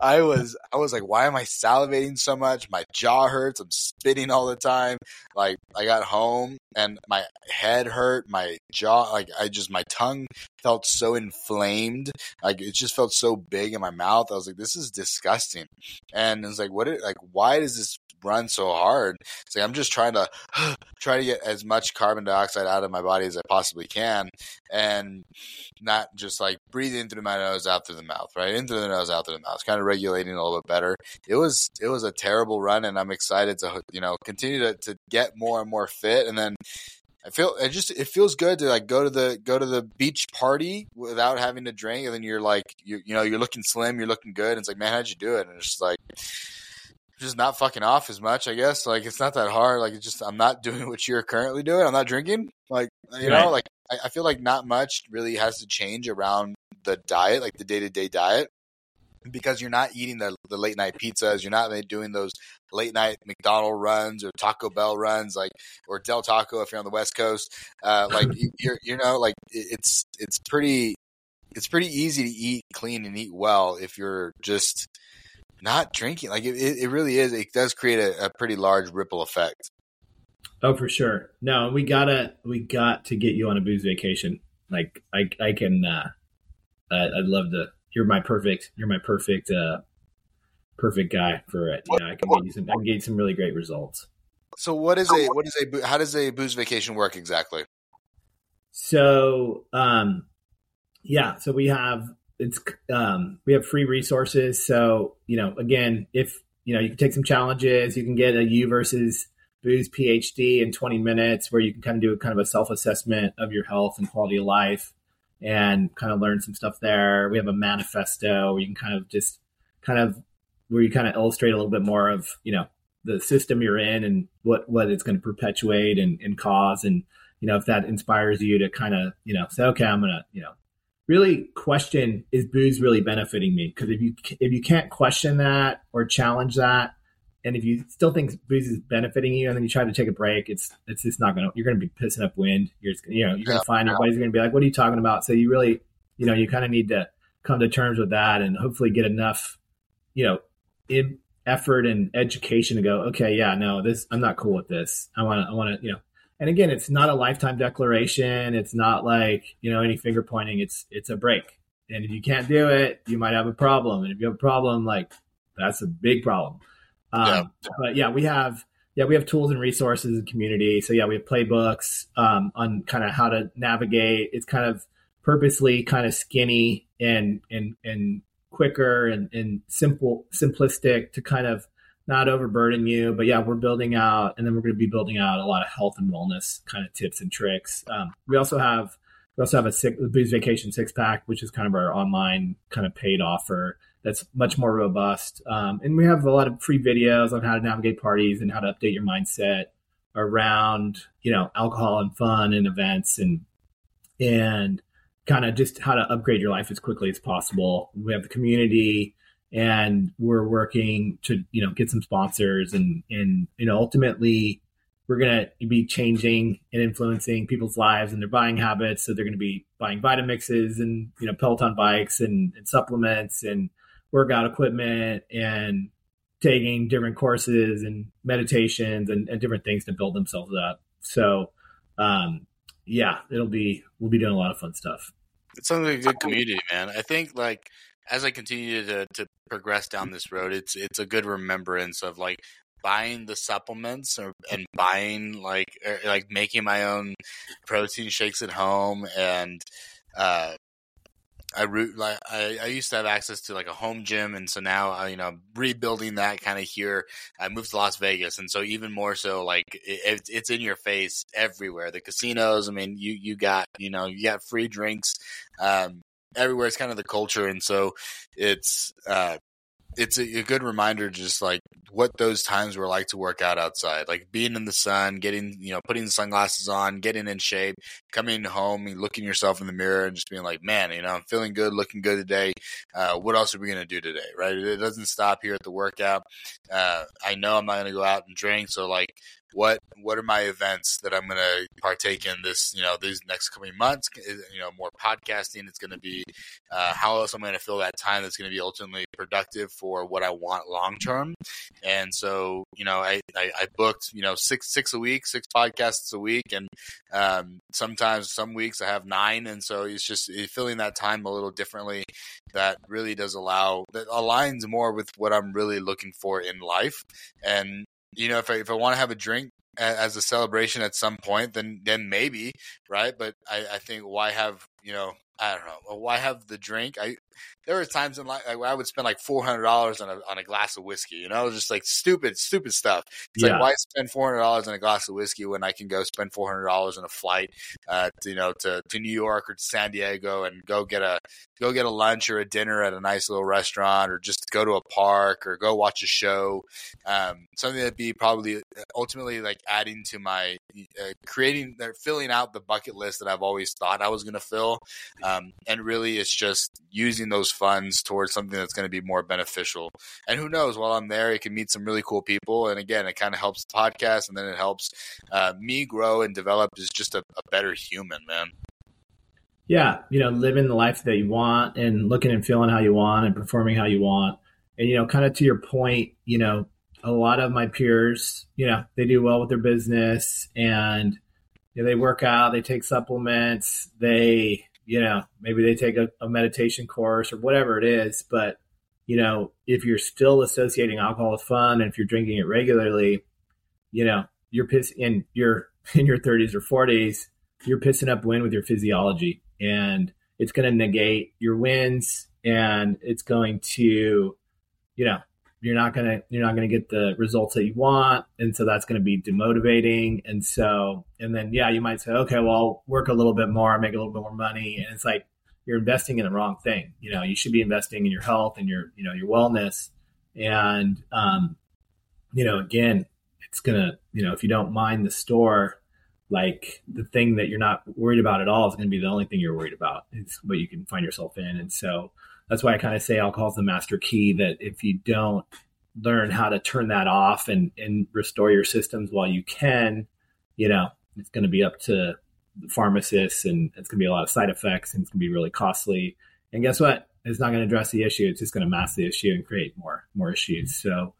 I was I was like, why am I salivating so much? My jaw hurts. I'm spitting all the time. Like I got home and my head hurt. My jaw, like I just my tongue felt so inflamed. Like it just felt so big in my mouth. I was like, this is disgusting. And it's like, what? It, like why does this run so hard. It's like I'm just trying to try to get as much carbon dioxide out of my body as I possibly can, and not just like breathe in through my nose, out through the mouth, right? In through the nose, out through the mouth, kind of regulating a little bit better. It was it was a terrible run, and I'm excited to you know continue to to get more and more fit, and then. I feel it just it feels good to like go to the go to the beach party without having to drink, and then you're like you you know you're looking slim, you're looking good. And it's like man, how'd you do it? And it's just like just not fucking off as much, I guess. Like it's not that hard. Like it's just I'm not doing what you're currently doing. I'm not drinking. Like you right. know, like I, I, feel like not much really has to change around the diet, like the day to day diet. Because you're not eating the, the late night pizzas, you're not doing those late night McDonald runs or Taco Bell runs, like or Del Taco if you're on the West Coast. Uh, like you're, you know, like it's it's pretty it's pretty easy to eat clean and eat well if you're just not drinking. Like it, it really is. It does create a, a pretty large ripple effect. Oh, for sure. No, we gotta we got to get you on a booze vacation. Like I I can uh I'd love to you're my perfect you're my perfect uh perfect guy for it. Yeah, I can get you some I can get you some really great results. So what is a what is a how does a booze vacation work exactly? So um yeah, so we have it's um, we have free resources. So you know, again, if you know, you can take some challenges. You can get a U versus booze PhD in 20 minutes, where you can kind of do a kind of a self assessment of your health and quality of life, and kind of learn some stuff there. We have a manifesto where you can kind of just kind of where you kind of illustrate a little bit more of you know the system you're in and what what it's going to perpetuate and, and cause and you know if that inspires you to kind of you know say okay i'm gonna you know really question is booze really benefiting me. Because if you if you can't question that or challenge that and if you still think booze is benefiting you and then you try to take a break it's it's just not gonna you're gonna be pissing up wind. You're just you know you're gonna find everybody's gonna be like what are you talking about? So you really you know you kind of need to come to terms with that and hopefully get enough you know in effort and education to go okay yeah no this i'm not cool with this. I want to i want to you know and again, it's not a lifetime declaration. It's not like, you know, any finger pointing. It's it's a break. And if you can't do it, you might have a problem. And if you have a problem, like that's a big problem. Um, yeah. But yeah, we have yeah we have tools and resources and community. So yeah, we have playbooks um, on kind of how to navigate. It's kind of purposely kind of skinny and and and quicker and, and simple simplistic to kind of not overburden you. But yeah, we're building out, and then we're going to be building out a lot of health and wellness kind of tips and tricks. Um, we also have we also have a six, Booze Vacation six pack, which is kind of our online kind of paid offer that's much more robust. Um, and we have a lot of free videos on how to navigate parties and how to update your mindset around you know alcohol and fun and events and and kind of just how to upgrade your life as quickly as possible. We have the community and we're working to you know get some sponsors and and you know ultimately we're going to be changing and influencing people's lives and their buying habits. So they're going to be buying vitamixes and you know peloton bikes and, and supplements and workout equipment and taking different courses and meditations and, and different things to build themselves up. So um, yeah it'll be we'll be doing a lot of fun stuff. It sounds like a good community man. I think like as I continue to to progress down this road, it's it's a good remembrance of like buying the supplements or, and buying like er, like making my own protein shakes at home and uh I root like I, I used to have access to like a home gym, and so now I, you know rebuilding that kind of here. I moved to Las Vegas, and so even more so, like it, it's in your face everywhere. The casinos, I mean, you you got you know you got free drinks. Um, everywhere. It's kind of the culture, and so it's uh, it's a, a, good reminder just like what those times were like to work out outside like being in the sun getting you know putting the sunglasses on getting in shape coming home and looking yourself in the mirror and just being like man you know i'm feeling good looking good today. Uh, what else are we going to do today? Right? It doesn't stop here at the workout. Uh, i know i'm not going to go out and drink so like what what are my events that I'm going to partake in this you know these next coming months? You know more podcasting it's going to be uh, how else I'm going to fill that time that's going to be ultimately productive for what I want long term? And so you know I, I, I booked you know six six a week six podcasts a week and um, sometimes some weeks I have nine and so it's just filling that time a little differently that really does allow that aligns more with what I'm really looking for in life. And you know, if I if I want to have a drink as a celebration at some point, then then maybe, right? But I, I think why have you know I don't know why have the drink? I there were times in life I would spend like four hundred dollars on a on a glass of whiskey. You know, just like stupid, stupid stuff. It's yeah. like why spend four hundred dollars on a glass of whiskey when I can go spend four hundred dollars on a flight, uh, to, you know, to to New York or to San Diego and go get a go get a lunch or a dinner at a nice little restaurant or just go to a park or go watch a show. Um, something that'd be probably uh, ultimately like adding to my uh, creating, they're filling out the bucket list that I've always thought I was going to fill. Um, and really, it's just using those funds towards something that's going to be more beneficial. And who knows, while I'm there, you can meet some really cool people. And again, it kind of helps the podcast and then it helps uh, me grow and develop as just a, a better human, man. Yeah, you know, living the life that you want and looking and feeling how you want and performing how you want. And, you know, kind of to your point, you know, a lot of my peers, you know, they do well with their business and you know, they work out, they take supplements, they you know, maybe they take a, a meditation course or whatever it is. But, you know, if you're still associating alcohol with fun and if you're drinking it regularly, you know, you're piss in your in your 30s or 40s, you're pissing up wind with your physiology and it's going to negate your wins and it's going to, you know, you're not gonna you're not gonna get the results that you want, and so that's gonna be demotivating. And so, and then yeah, you might say, okay, well, I'll work a little bit more, make a little bit more money, and it's like you're investing in the wrong thing. You know, you should be investing in your health and your you know your wellness, and um, you know, again, it's gonna you know if you don't mind the store, like the thing that you're not worried about at all is to be the only thing you're worried about. It's what you can find yourself in, and so that's why I kind of say alcohol is the master key. That if you don't learn how to turn that off and and restore your systems while you can, you know, it's going to be up to the pharmacists, and it's going to be a lot of side effects, and it's going to be really costly. And guess what? It's not going to address the issue. It's just going to mask the issue and create more more issues. So,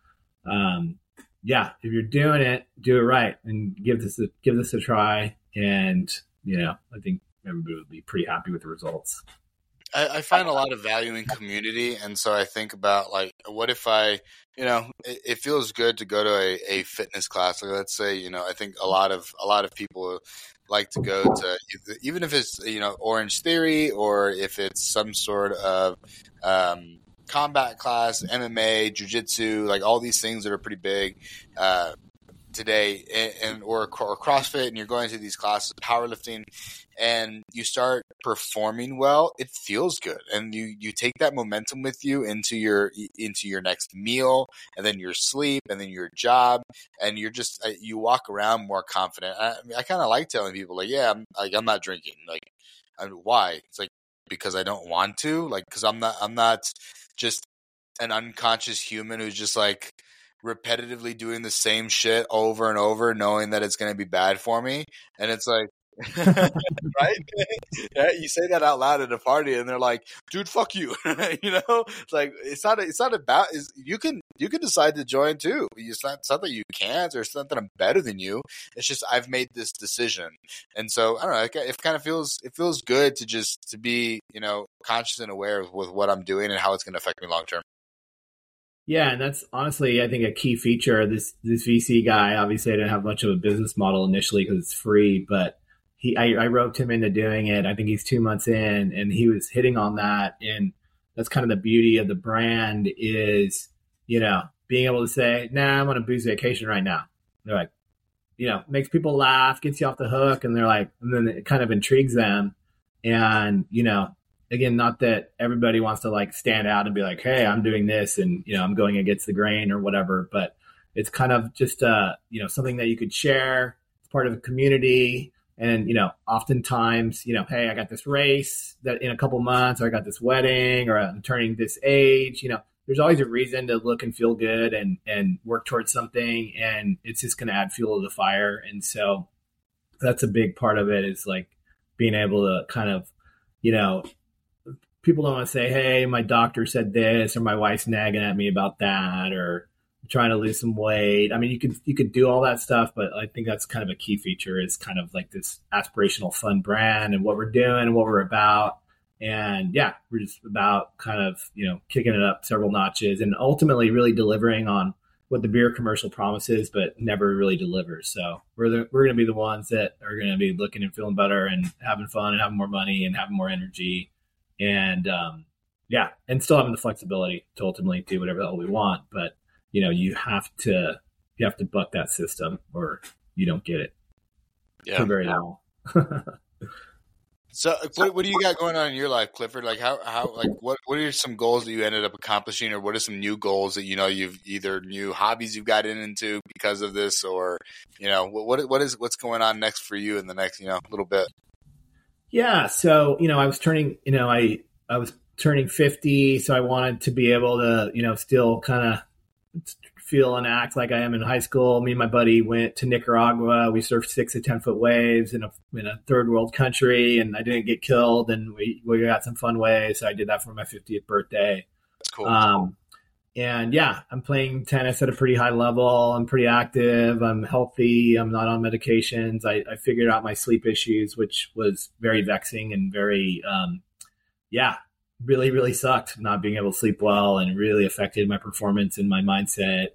um, yeah, if you're doing it, do it right and give this a, give this a try. And you know, I think everybody would be pretty happy with the results. I, I, find a lot of value in community, and so I think about like, what if I, you know, it, it feels good to go to a, a, fitness class. Like, let's say, you know, I think a lot of a lot of people like to go to even if it's you know Orange Theory or if it's some sort of um, combat class, MMA, jujitsu, like all these things that are pretty big. Uh, today and, or, or CrossFit and you're going to these classes, powerlifting, and you start performing well, it feels good, and you you take that momentum with you into your into your next meal, and then your sleep, and then your job, and you're just uh, you walk around more confident. I, I kind of like telling people like, yeah, I'm like I'm not drinking. Like, I mean, why? It's like because I don't want to. Like, because I'm not I'm not just an unconscious human who's just like repetitively doing the same shit over and over, knowing that it's going to be bad for me. And it's like, right? yeah, you say that out loud at a party, and they're like, "Dude, fuck you." you know, it's like it's not. It's not about. Is you can you can decide to join too. It's not, that you can't, or it's not that I'm better than you. It's just I've made this decision, and so I don't know. It, it kind of feels it feels good to just to be you know conscious and aware of with what I'm doing and how it's going to affect me long term. Yeah, and that's honestly, I think, a key feature. This this VC guy obviously I didn't have much of a business model initially because it's free, but he I, I roped him into doing it. I think he's two months in, and he was hitting on that. And that's kind of the beauty of the brand is, you know, being able to say, "Nah, I'm on a booze vacation right now." They're like, you know, makes people laugh, gets you off the hook, and they're like, and then it kind of intrigues them, and you know, again, not that everybody wants to like stand out and be like, Hey, I'm doing this and, you know, I'm going against the grain or whatever, but it's kind of just, uh, you know, something that you could share. It's part of a community. And, you know, oftentimes, you know, Hey, I got this race that in a couple months, or I got this wedding or I'm turning this age, you know, there's always a reason to look and feel good and, and work towards something. And it's just going to add fuel to the fire. And so that's a big part of it is like being able to kind of, you know, people don't want to say, "Hey, my doctor said this," or "My wife's nagging at me about that," or "I'm trying to lose some weight." I mean, you could you could do all that stuff, but I think that's kind of a key feature is kind of like this aspirational, fun brand and what we're doing and what we're about. And yeah, we're just about kind of you know kicking it up several notches and ultimately really delivering on what the beer commercial promises, but never really delivers. So we're the, we're going to be the ones that are going to be looking and feeling better and having fun and having more money and having more energy and um, yeah, and still having the flexibility to ultimately do whatever the hell we want. But you know, you have to you have to buck that system, or you don't get it Yeah. for very long. So, what, what do you got going on in your life, Clifford? Like, how, how, like, what, what are some goals that you ended up accomplishing, or what are some new goals that you know you've either new hobbies you've gotten into because of this, or you know, what, what, what is what's going on next for you in the next, you know, little bit? Yeah, so you know, I was turning, you know, I I was turning fifty, so I wanted to be able to, you know, still kind of feel and act like I am in high school. Me and my buddy went to Nicaragua. We surfed six to ten foot waves in a in a third world country, and I didn't get killed, and we we got some fun waves. So I did that for my fiftieth birthday. That's cool. Um, and yeah, I'm playing tennis at a pretty high level. I'm pretty active. I'm healthy. I'm not on medications. I, I figured out my sleep issues, which was very vexing and very, um, yeah, really, really sucked not being able to sleep well and really affected my performance and my mindset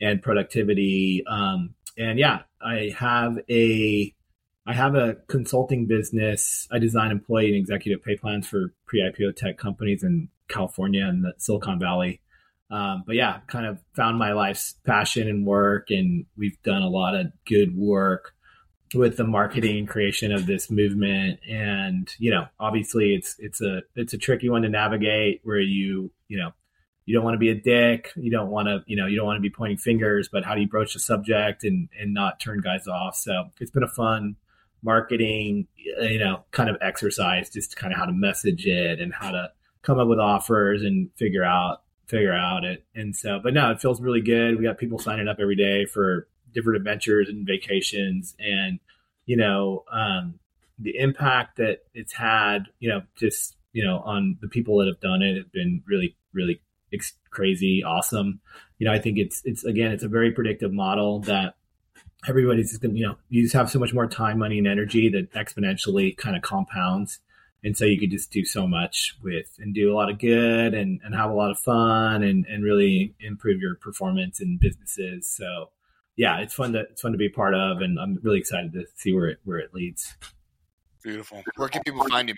and productivity. Um, and yeah, I have a, I have a consulting business. I design employee and executive pay plans for pre-IPO tech companies in California and the Silicon Valley. Um, but yeah, kind of found my life's passion and work, and we've done a lot of good work with the marketing and creation of this movement. And you know, obviously, it's it's a it's a tricky one to navigate where you you know you don't want to be a dick, you don't want to you know you don't want to be pointing fingers, but how do you broach the subject and and not turn guys off? So it's been a fun marketing you know kind of exercise just kind of how to message it and how to come up with offers and figure out figure out it. And so, but no, it feels really good. We got people signing up every day for different adventures and vacations, and you know, um, the impact that it's had, you know, just you know, on the people that have done it have been really, really ex- crazy, awesome. You know, I think it's it's again, it's a very predictive model that everybody's just gonna, you know, you just have so much more time, money, and energy that exponentially kind of compounds and so you could just do so much with and do a lot of good and, and have a lot of fun and, and really improve your performance in businesses so yeah it's fun to it's fun to be part of and i'm really excited to see where it where it leads Beautiful. Where can people find you,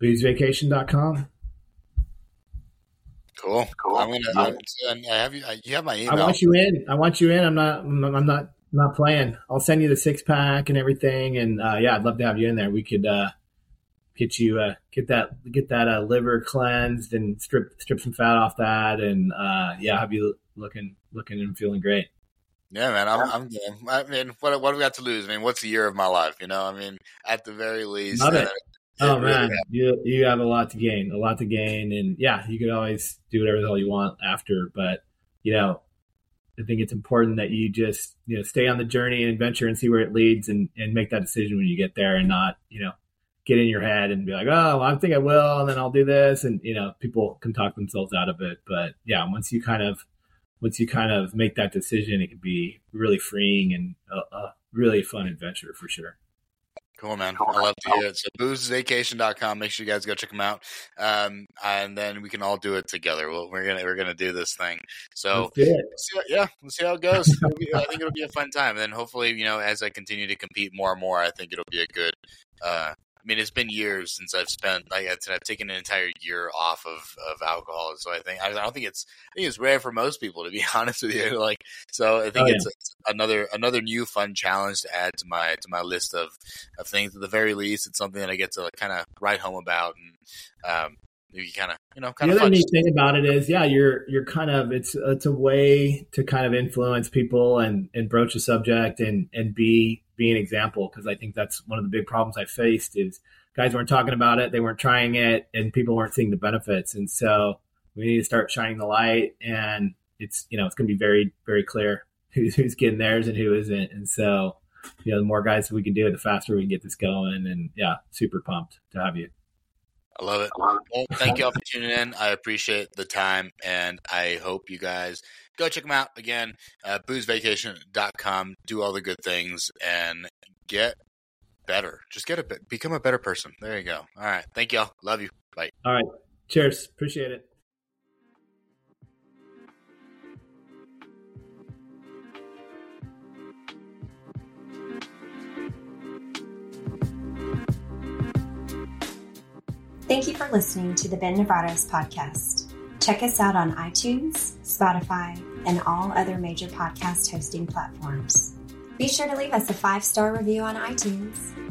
man? boozevacation.com Cool. Cool. I'm gonna. I'm, I have you. You have my email. i want you in i want you in i'm not i'm not not playing i'll send you the six pack and everything and uh, yeah i'd love to have you in there we could uh get you uh, get that get that uh, liver cleansed and strip strip some fat off that, and uh, yeah, have you looking looking and feeling great. Yeah, man, I'm, I'm game. I mean, what what do we got to lose? I mean, what's the year of my life? You know, I mean, at the very least. Love it. uh, Oh really man, you you have a lot to gain, a lot to gain, and yeah, you could always do whatever the hell you want after, but you know, I think it's important that you just you know stay on the journey and adventure and see where it leads, and and make that decision when you get there, and not you know get in your head and be like, oh, I think I will, and then I'll do this, and you know, people can talk themselves out of it, but yeah, once you kind of once you kind of make that decision, it can be really freeing and a, a really fun adventure for sure. Cool, man. I love to hear it. So boozevacation.com. Make sure you guys go check them out. Um, and then we can all do it together. Well, we're gonna we're gonna do this thing. So Let's do it. Let's see how- yeah, we'll see how it goes. Be- I think it'll be a fun time. And then hopefully, you know, as I continue to compete more and more, I think it'll be a good, uh, mean, it's been years since I've spent like I said, I've taken an entire year off of, of alcohol. So I think I don't think it's I think it's rare for most people to be honest with you. Like so, I think oh, it's, it's, another another new fun challenge to add to my to my list of of things. At the very least, it's something that I get to like, kind of write home about and um, you kind of you know kind the of other neat thing about it is yeah you're you're kind of it's it's a way to kind of influence people and and broach a subject and and be be an example because i think that's one of the big problems i faced is guys weren't talking about it they weren't trying it and people weren't seeing the benefits. And so we need to start shining the light and it's you know it's going to be very very clear who's who's getting theirs and who isn't. And so you know the more guys we can do it the faster we can get this going. And yeah super pumped to have you. I love it. Well, thank you all for tuning in. I appreciate the time, and I hope you guys go check them out again. Uh, boozevacation.com. Do all the good things and get better. Just get a bit, become a better person. There you go. All right. Thank y'all. Love you. Bye. All right. Cheers. Appreciate it. Thank you for listening to the Ben Nevares podcast. Check us out on iTunes, Spotify, and all other major podcast hosting platforms. Be sure to leave us a five star review on iTunes.